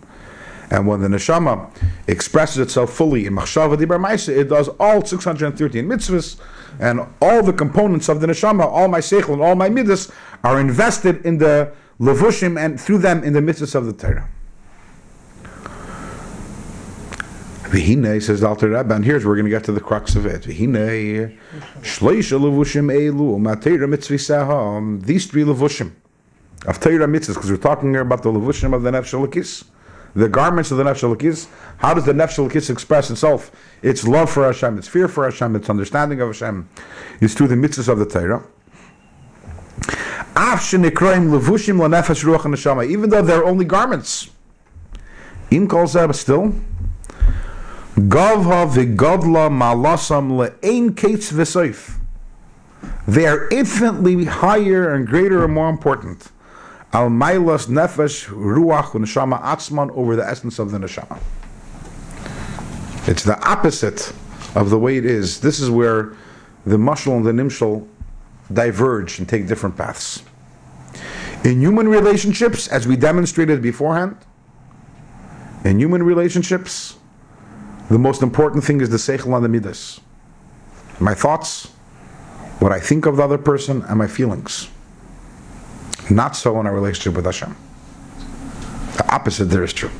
And when the neshama expresses itself fully in machshava dibur ma'isa, it does all 613 mitzvahs, and all the components of the neshama, all my seichel and all my midas, are invested in the levushim and through them in the mitzvahs of the Torah. V'hinei, says the Alter Rebbe, and here's we're going to get to the crux of it. V'hinei, shleisha levushim elu, matera mitzvisaha, these three levushim of Torah mitzvahs, because we're talking here about the levushim of the Nefesh the garments of the Nefesh. How does the Nefesh express itself? It's love for Hashem, it's fear for Hashem, it's understanding of Hashem. It's through the mitzvahs of the Torah. Even though they're only garments. Im kol still, Gavha v'godla malasam le'ein kates v'soif. They are infinitely higher and greater and more important. Al mailas nefesh ruach neshama atzman over the essence of the neshama. It's the opposite of the way it is. This is where the mashal and the nimshal diverge and take different paths. In human relationships, as we demonstrated beforehand, in human relationships, the most important thing is the seichel and the midas. My thoughts, what I think of the other person, and my feelings. Not so in our relationship with Hashem. The opposite there is true.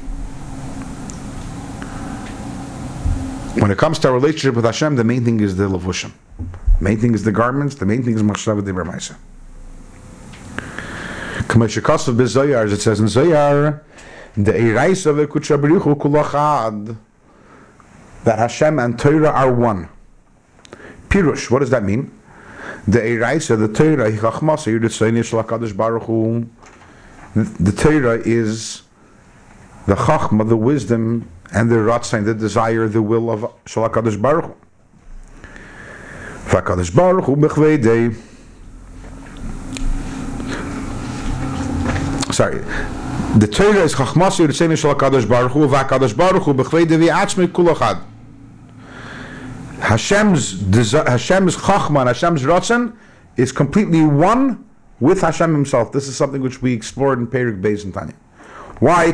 When it comes to our relationship with Hashem, the main thing is the levushim. The main thing is the garments. The main thing is machshava de bermaisa. Kamashikasav bezoyar, as it says in Zoyar, the eiraisa v'kutshabrichu kulachad that Hashem and Torah are one. Pirush, what does that mean? The Eiraisa, the Torah, Hichachmasa, Yiritzaini Shel HaKadosh Baruch Hu. The Torah is the Chachma, the wisdom, and the Ratzain, the desire, the will of Shel HaKadosh Baruch Hu. VaKadosh Baruch Hu Bechvedei. Sorry. The Torah is Chachmasa, Yiritzaini Shel HaKadosh Baruch Hu, VaKadosh Baruch Hu Bechvedei V'atzmei Kulachad. Hashem's desi- Hashem's chachma and Hashem's ratzon is completely one with Hashem Himself. This is something which we explored in Perek Beis and Tanya. Why?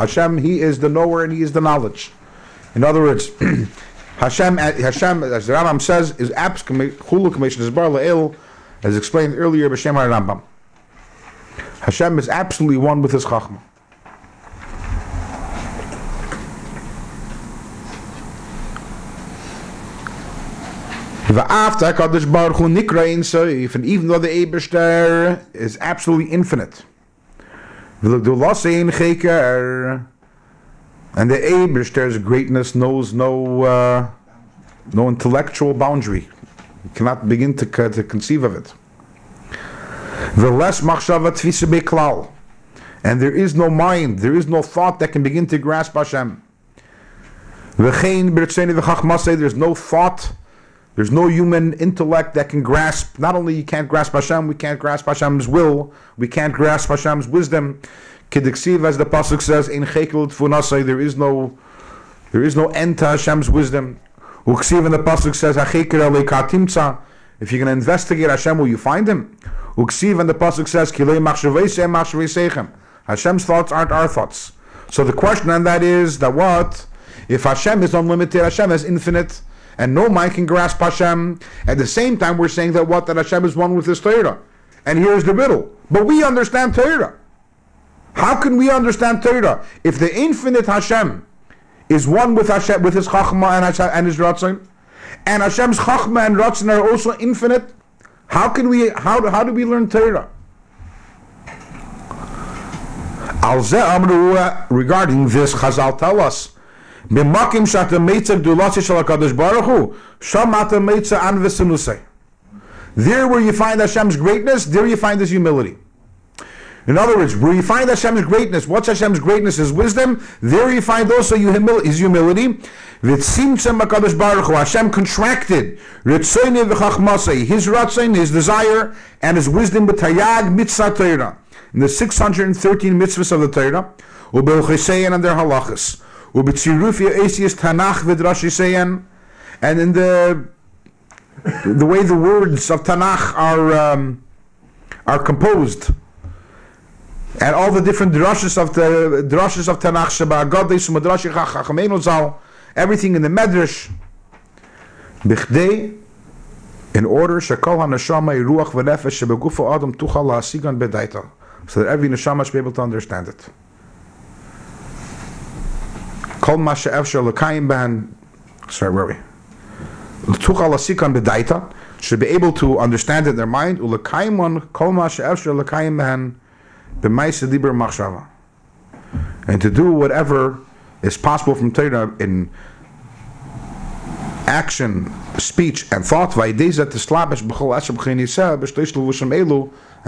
Hashem, He is the knower and He is the knowledge. In other words, Hashem, uh, Hashem, as the Rambam says, is abs chulu commission is bar le'il, as explained earlier b'Shem Rambam. Hashem is absolutely one with His chachma. Va'afta Kadosh Baruch Hu Nikra in Soif, and even though the Eberster is absolutely infinite, V'lagdulasein Cheker, and the Eberster's greatness knows no uh, no intellectual boundary. You cannot begin to, co- to conceive of it. V'les machshava tfisa beklal, and there is no mind, there is no thought that can begin to grasp Hashem. V'chein b'ritzeni v'chachmasei, there's no thought there's no human intellect that can grasp, not only you can't grasp Hashem, we can't grasp Hashem's will, we can't grasp Hashem's wisdom. Kediksiv, as the Pasuk says, in Chekel Tfunasai, there is no there is no end to Hashem's wisdom. Uksiv, and the Pasuk says, Katimtza, if you're going to investigate Hashem, will you find him? Uksiv, and the Pasuk says, Kilei Machshaveisechem. Hashem's thoughts aren't our thoughts. So the question on that is that what? If Hashem is unlimited, Hashem is infinite, and no mind can grasp Hashem. At the same time, we're saying that what? That Hashem is one with His Torah. And here's the riddle. But we understand Torah. How can we understand Torah if the infinite Hashem is one with Hashem, with His Chachma and, Hashem, and His Ratzon, and Hashem's Chachma and Ratzon are also infinite? How can we? How how do we learn Torah? Al regarding this, Chazal tell us. B'makim shata meitza gdulasi shel HaKadosh Baruch Hu, sham ata meitza an. There where you find Hashem's greatness, there you find His humility. In other words, where you find Hashem's greatness, what's Hashem's greatness? His wisdom. There you find also His humility. Hashem contracted. His ratzain, His desire, and His wisdom b'tayag mitzvah Torah. In the 613 mitzvahs of the Torah, and their halachas. And in the the way the words of Tanakh are um, are composed, and all the different drushes of the drushes of Tanakh, Sheba Godis, Madrashi Zal, everything in the Medrash, Bichdei, in order Shekol HaNeshama Ruach V'Nefesh Shebegufo Adam Tuchal Ha'asigan Bedaita, so that every neshama should be able to understand it. Kol ma she'efshar l'kayim ben, sorry, where are we? Should be able to understand in their mind, kol dibur machshava. And to do whatever is possible from Torah in action, speech, and thought, and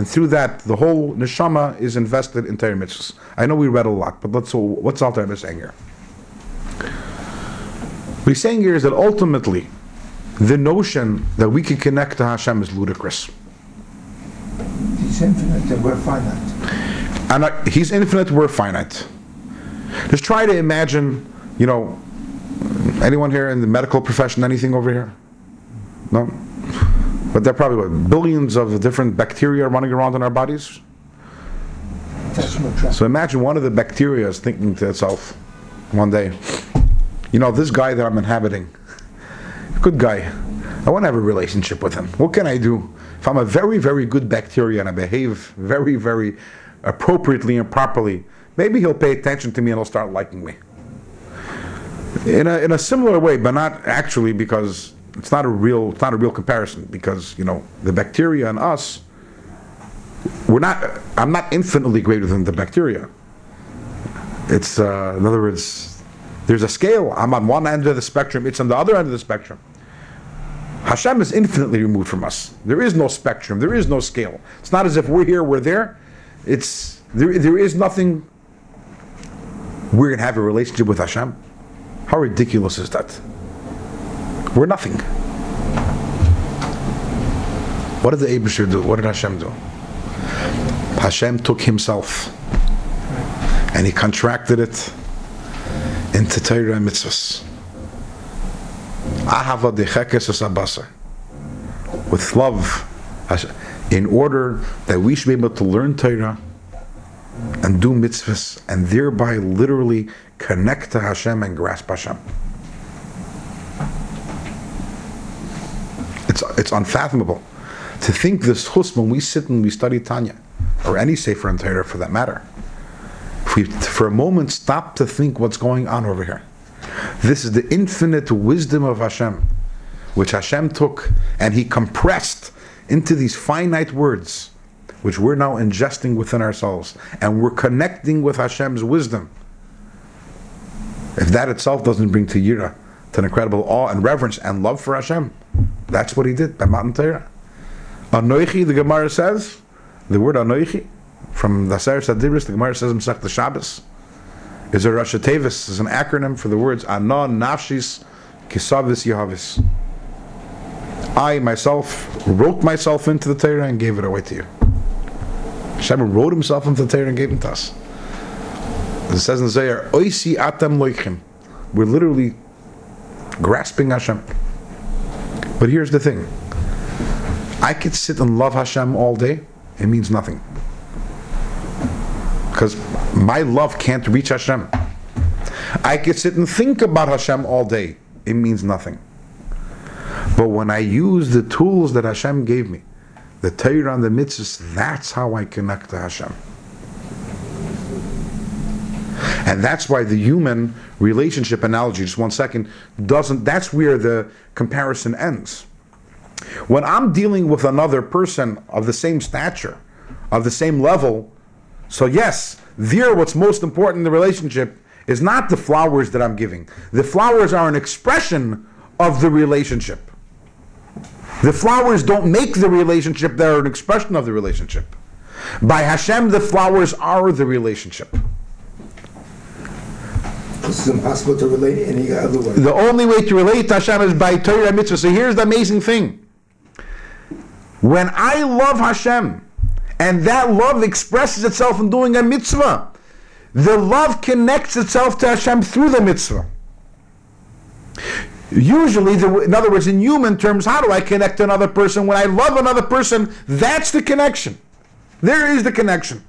through that, the whole neshama is invested in Torah mitzvahs. I know we read a lot, but let's, what's Alter saying here? What he's saying here is that ultimately, the notion that we can connect to Hashem is ludicrous. He's infinite and we're finite. And uh, he's infinite, we're finite. Just try to imagine, you know, anyone here in the medical profession, anything over here? No? But there are probably what, billions of different bacteria running around in our bodies. So imagine one of the bacteria is thinking to itself one day, you know, this guy that I'm inhabiting, good guy, I want to have a relationship with him. What can I do? If I'm a very, very good bacteria and I behave very, very appropriately and properly, maybe he'll pay attention to me and he'll start liking me. In a, in a similar way, but not actually because it's not a real it's not a real comparison because you know the bacteria and us we're not I'm not infinitely greater than the bacteria. It's uh, in other words, there's a scale. I'm on one end of the spectrum. It's on the other end of the spectrum. Hashem is infinitely removed from us. There is no spectrum. There is no scale. It's not as if we're here, we're there. It's there. There is nothing. We're gonna have a relationship with Hashem. How ridiculous is that? We're nothing. What did the Abishur do? What did Hashem do? Hashem took himself and he contracted it into Torah and mitzvahs. With love, in order that we should be able to learn Torah and do mitzvahs and thereby literally connect to Hashem and grasp Hashem. It's, it's unfathomable to think this chus when we sit and we study Tanya, or any Sefer and Torah for that matter. We for a moment stop to think what's going on over here. This is the infinite wisdom of Hashem, which Hashem took and He compressed into these finite words, which we're now ingesting within ourselves, and we're connecting with Hashem's wisdom. If that itself doesn't bring to Yira, to an incredible awe and reverence and love for Hashem, that's what He did by Matan Torah. Anoichi, the Gemara says, the word Anoichi, from the Aser Sadibris, the Gemara says in the Shabbos, is a Rosh Tevis, is an acronym for the words Anon, Nafshis, Kisavis, Yahavis. I myself wrote myself into the Torah and gave it away to you. Hashem wrote himself into the Torah and gave it to us. It says in the Zohar, Oisi atem loichim. We're literally grasping Hashem. But here's the thing. I could sit and love Hashem all day, it means nothing. Because my love can't reach Hashem. I could sit and think about Hashem all day, it means nothing. But when I use the tools that Hashem gave me, the Torah and the mitzvahs, that's how I connect to Hashem. And that's why the human relationship analogy, just one second, doesn't, that's where the comparison ends. When I'm dealing with another person of the same stature, of the same level, so yes, there what's most important in the relationship is not the flowers that I'm giving. The flowers are an expression of the relationship. The flowers don't make the relationship, they're an expression of the relationship. By Hashem, the flowers are the relationship. This is impossible to relate any other way. The only way to relate to Hashem is by Torah mitzvah. So here's the amazing thing. When I love Hashem, and that love expresses itself in doing a mitzvah, the love connects itself to Hashem through the mitzvah. Usually, the, in other words, in human terms, how do I connect to another person? When I love another person, that's the connection. There is the connection.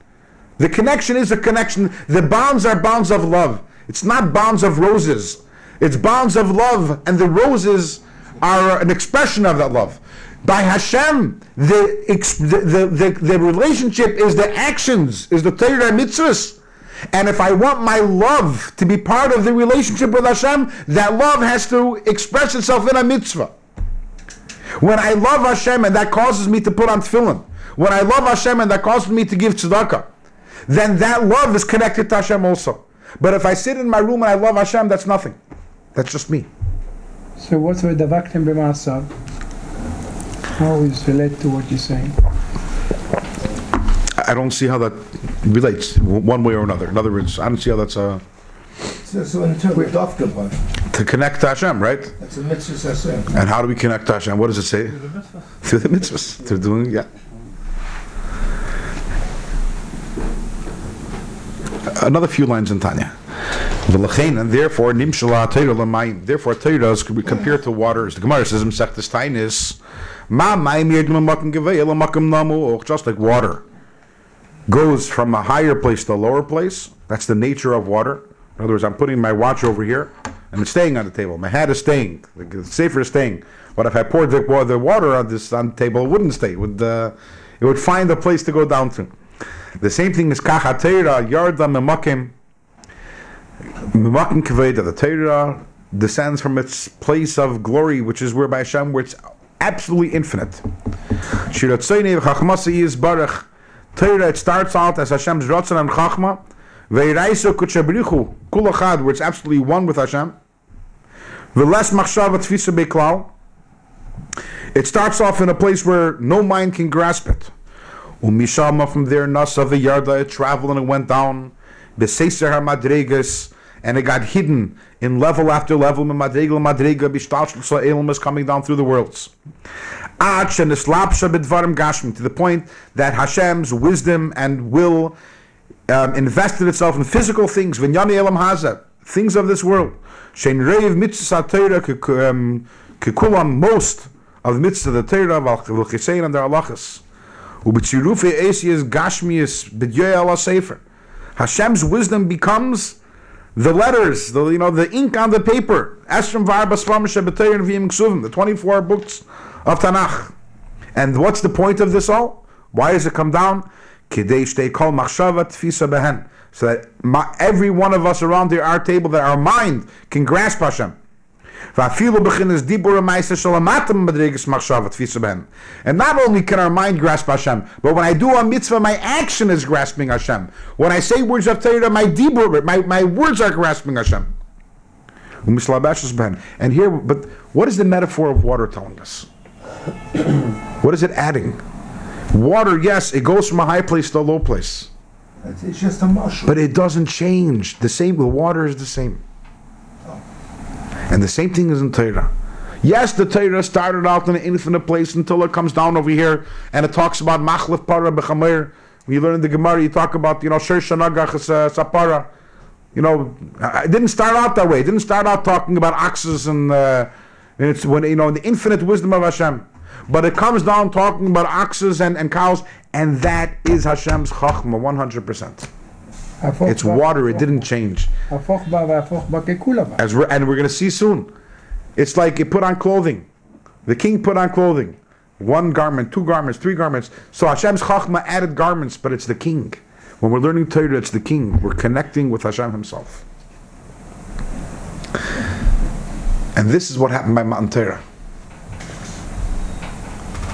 The connection is a connection. The bonds are bonds of love. It's not bonds of roses. It's bonds of love, and the roses are an expression of that love. By Hashem, the, the, the, the, relationship is the actions, is the Torah mitzvahs. And if I want my love to be part of the relationship with Hashem, that love has to express itself in a mitzvah. When I love Hashem and that causes me to put on tefillin, when I love Hashem and that causes me to give tzedakah, then that love is connected to Hashem also. But if I sit in my room and I love Hashem, that's nothing. That's just me. So what's with the vaktim b'maasav? How is relate to what you're saying? I don't see how that relates one way or another. In other words, I don't see how that's uh, So, so in terms of Dovka, to connect to Hashem, right? that's a mitzvah sasem. And how do we connect to Hashem? What does it say? Through the mitzvah. Through the mitzvahs. Through doing, yeah. Another few lines in Tanya. V'lachein, and therefore, nimshala Torah l'mayim. Therefore, Torah is compared to water. As the Gemara says, Mesechtes Tainis, just like water goes from a higher place to a lower place. That's the nature of water. In other words, I'm putting my watch over here, and it's staying on the table. My hat is staying. The safer is staying. But if I poured the, water on this on the table, it wouldn't stay. It would, uh, it would find a place to go down to. The same thing is kachatera yarda memakim memakim kaveda. The Torah descends from its place of glory, which is where by Hashem, where it's absolutely infinite. Shiratzayne v'chachmasa yizbarach. Torah, it starts out as Hashem's Ratzon and Chachma, Veiraiso Kuchabrichu, Kulachad, where it's absolutely one with Hashem. Veles Machshava Tfisa Beklal. It starts off in a place where no mind can grasp it. Umishama from there, Nasa Yarda, it traveled and it went down. Beseser HaMadregas, and it got hidden in level after level. Madrega, Bishtal Elam is coming down through the worlds. Ad shenislapsha b'dvarim gashmi, to the point that Hashem's wisdom and will um, invested itself in physical things, vinyani elam haza, things of this world. Shein reiv mitzvah Torah um, most of the mitzvah the Torah v'chisein and their halachas. U'b'tzirufe esiyas gashmias b'dyoy ala sefer. Hashem's wisdom becomes the letters, the you know the ink on the paper. The twenty-four books of Tanakh. And what's the point of this all? Why does it come down? So that my, every one of us around the, our table, that our mind can grasp Hashem. And not only can our mind grasp Hashem, but when I do a mitzvah, my action is grasping Hashem. When I say words of Torah, my dibur, my, my words are grasping Hashem. And here, but what is the metaphor of water telling us? What is it adding? Water, yes, it goes from a high place to a low place, It's, it's just a mushroom. but it doesn't change. The same, the water is the same. And the same thing is in Torah. Yes, the Torah started out in an infinite place until it comes down over here and it talks about machlef para b'chamer. When you learn in the Gemara, you talk about, you know, shir shanagach sapara. You know, it didn't start out that way. It didn't start out talking about oxes and, uh, and it's when, you know, the infinite wisdom of Hashem. But it comes down talking about oxes and, and cows, and that is Hashem's chachma, 100%. It's water. It didn't change. As we're, and we're going to see soon. It's like it put on clothing. The king put on clothing. One garment, two garments, three garments. So Hashem's Chachma added garments, but it's the king. When we're learning Torah, it's the king. We're connecting with Hashem himself. And this is what happened by Matan Torah.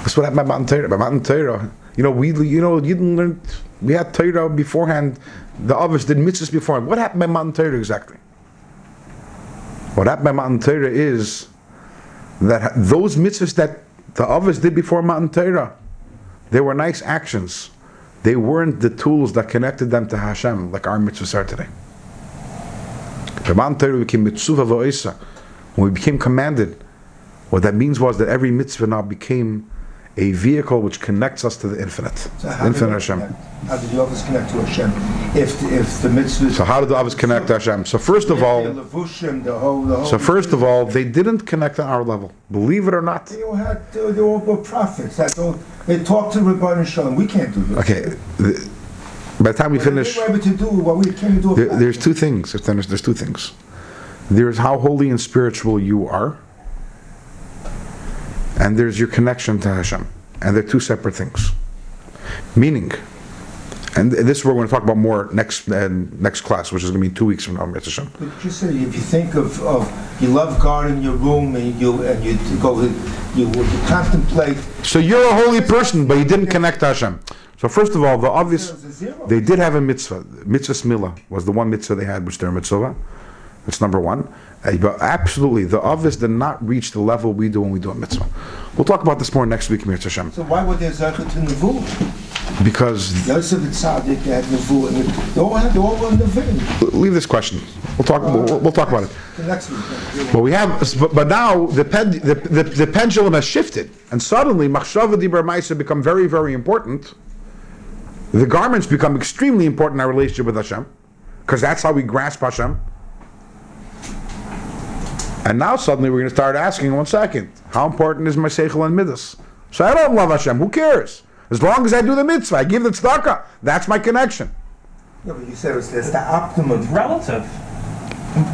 That's what happened by Matan Torah. By Matan Torah, you know, we, you know, you didn't learn. We had Torah beforehand the others did mitzvahs beforehand. What happened by Matan Torah exactly? What happened by Matan Torah is that those mitzvahs that the others did before Matan Torah, they were nice actions. They weren't the tools that connected them to Hashem, like our mitzvahs are today. The Matan Torah became mitzvah v'oisa. When we became commanded, what that means was that every mitzvah now became a vehicle which connects us to the infinite, So infinite Hashem. How did the others connect to Hashem? If, if the mitzvah... So how did the others connect to Hashem? So first of all, The levushim, the whole... The whole so first of all, they didn't connect on our level. Believe it or not. They all had, they all were prophets. That's all. They talked to Rabban Shalom. We can't do this. Okay, the, by the time we finish, They were able to do what we can't do. there, there's two things. There's two things. There's how holy and spiritual you are, and there's your connection to Hashem, and they're two separate things. Meaning, And this is where we're going to talk about more next uh, next class, which is going to be two weeks from now, Mr. Hashem. But just say, if you think of, of, you love God in your room and you, and you go, you would contemplate. So you're a holy person, but you didn't connect to Hashem. So first of all, the obvious, There's a zero. they did have a mitzvah. Mitzvah Smila was the one mitzvah they had, which they're mitzvah. That's number one. Uh, But absolutely, the obvious did not reach the level we do when we do a mitzvah. We'll talk about this more next week, Mir Hashem, So why would there Zecher to because Yosef and Tzaddik, they had Nevu, and they all had, they all were Nevi'im. leave this question. We'll talk. We'll, we'll talk about it. Next week. But we have, but, but now the, pen, the, the, the pendulum has shifted, and suddenly machshava dibra ma'isa become very, very important. The garments become extremely important in our relationship with Hashem, because that's how we grasp Hashem. And now suddenly we're going to start asking, one second, how important is my seichel and midas? So I don't love Hashem. Who cares? As long as I do the mitzvah, I give the tzedakah. That's my connection. Yeah, but you said it was, that's the optimum. It's Relative.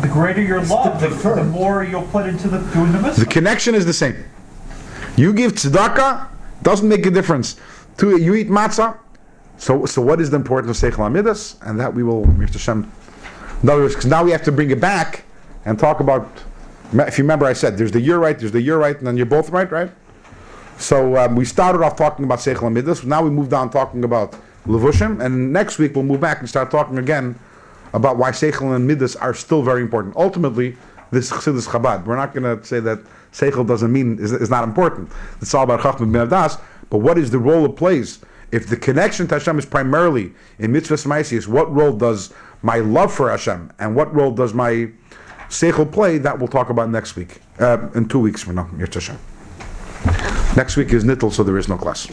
The greater your love, the, the preferred. more you'll put into the doing the The connection is the same. You give tzedakah, doesn't make a difference. To you eat matzah. So, so what is the importance of seichel and midas? And that we will, Mr. Shem. In other words, because now we have to bring it back and talk about. If you remember, I said there's the you're right, there's the you're right, and then you're both right, right? So um, we started off talking about seichel amidas. Now we moved on talking about levushim, and next week we'll move back and start talking again about why seichel and midas are still very important. Ultimately, this is Chassidus Chabad. We're not going to say that seichel doesn't mean is, is not important. It's all about chachma ben das. But what is the role it plays? If the connection to Hashem is primarily in mitzvahs ma'asis, what role does my love for Hashem and what role does my seichel play? That we'll talk about next week, uh, in two weeks from now. Next week is Nittel, so there is no class.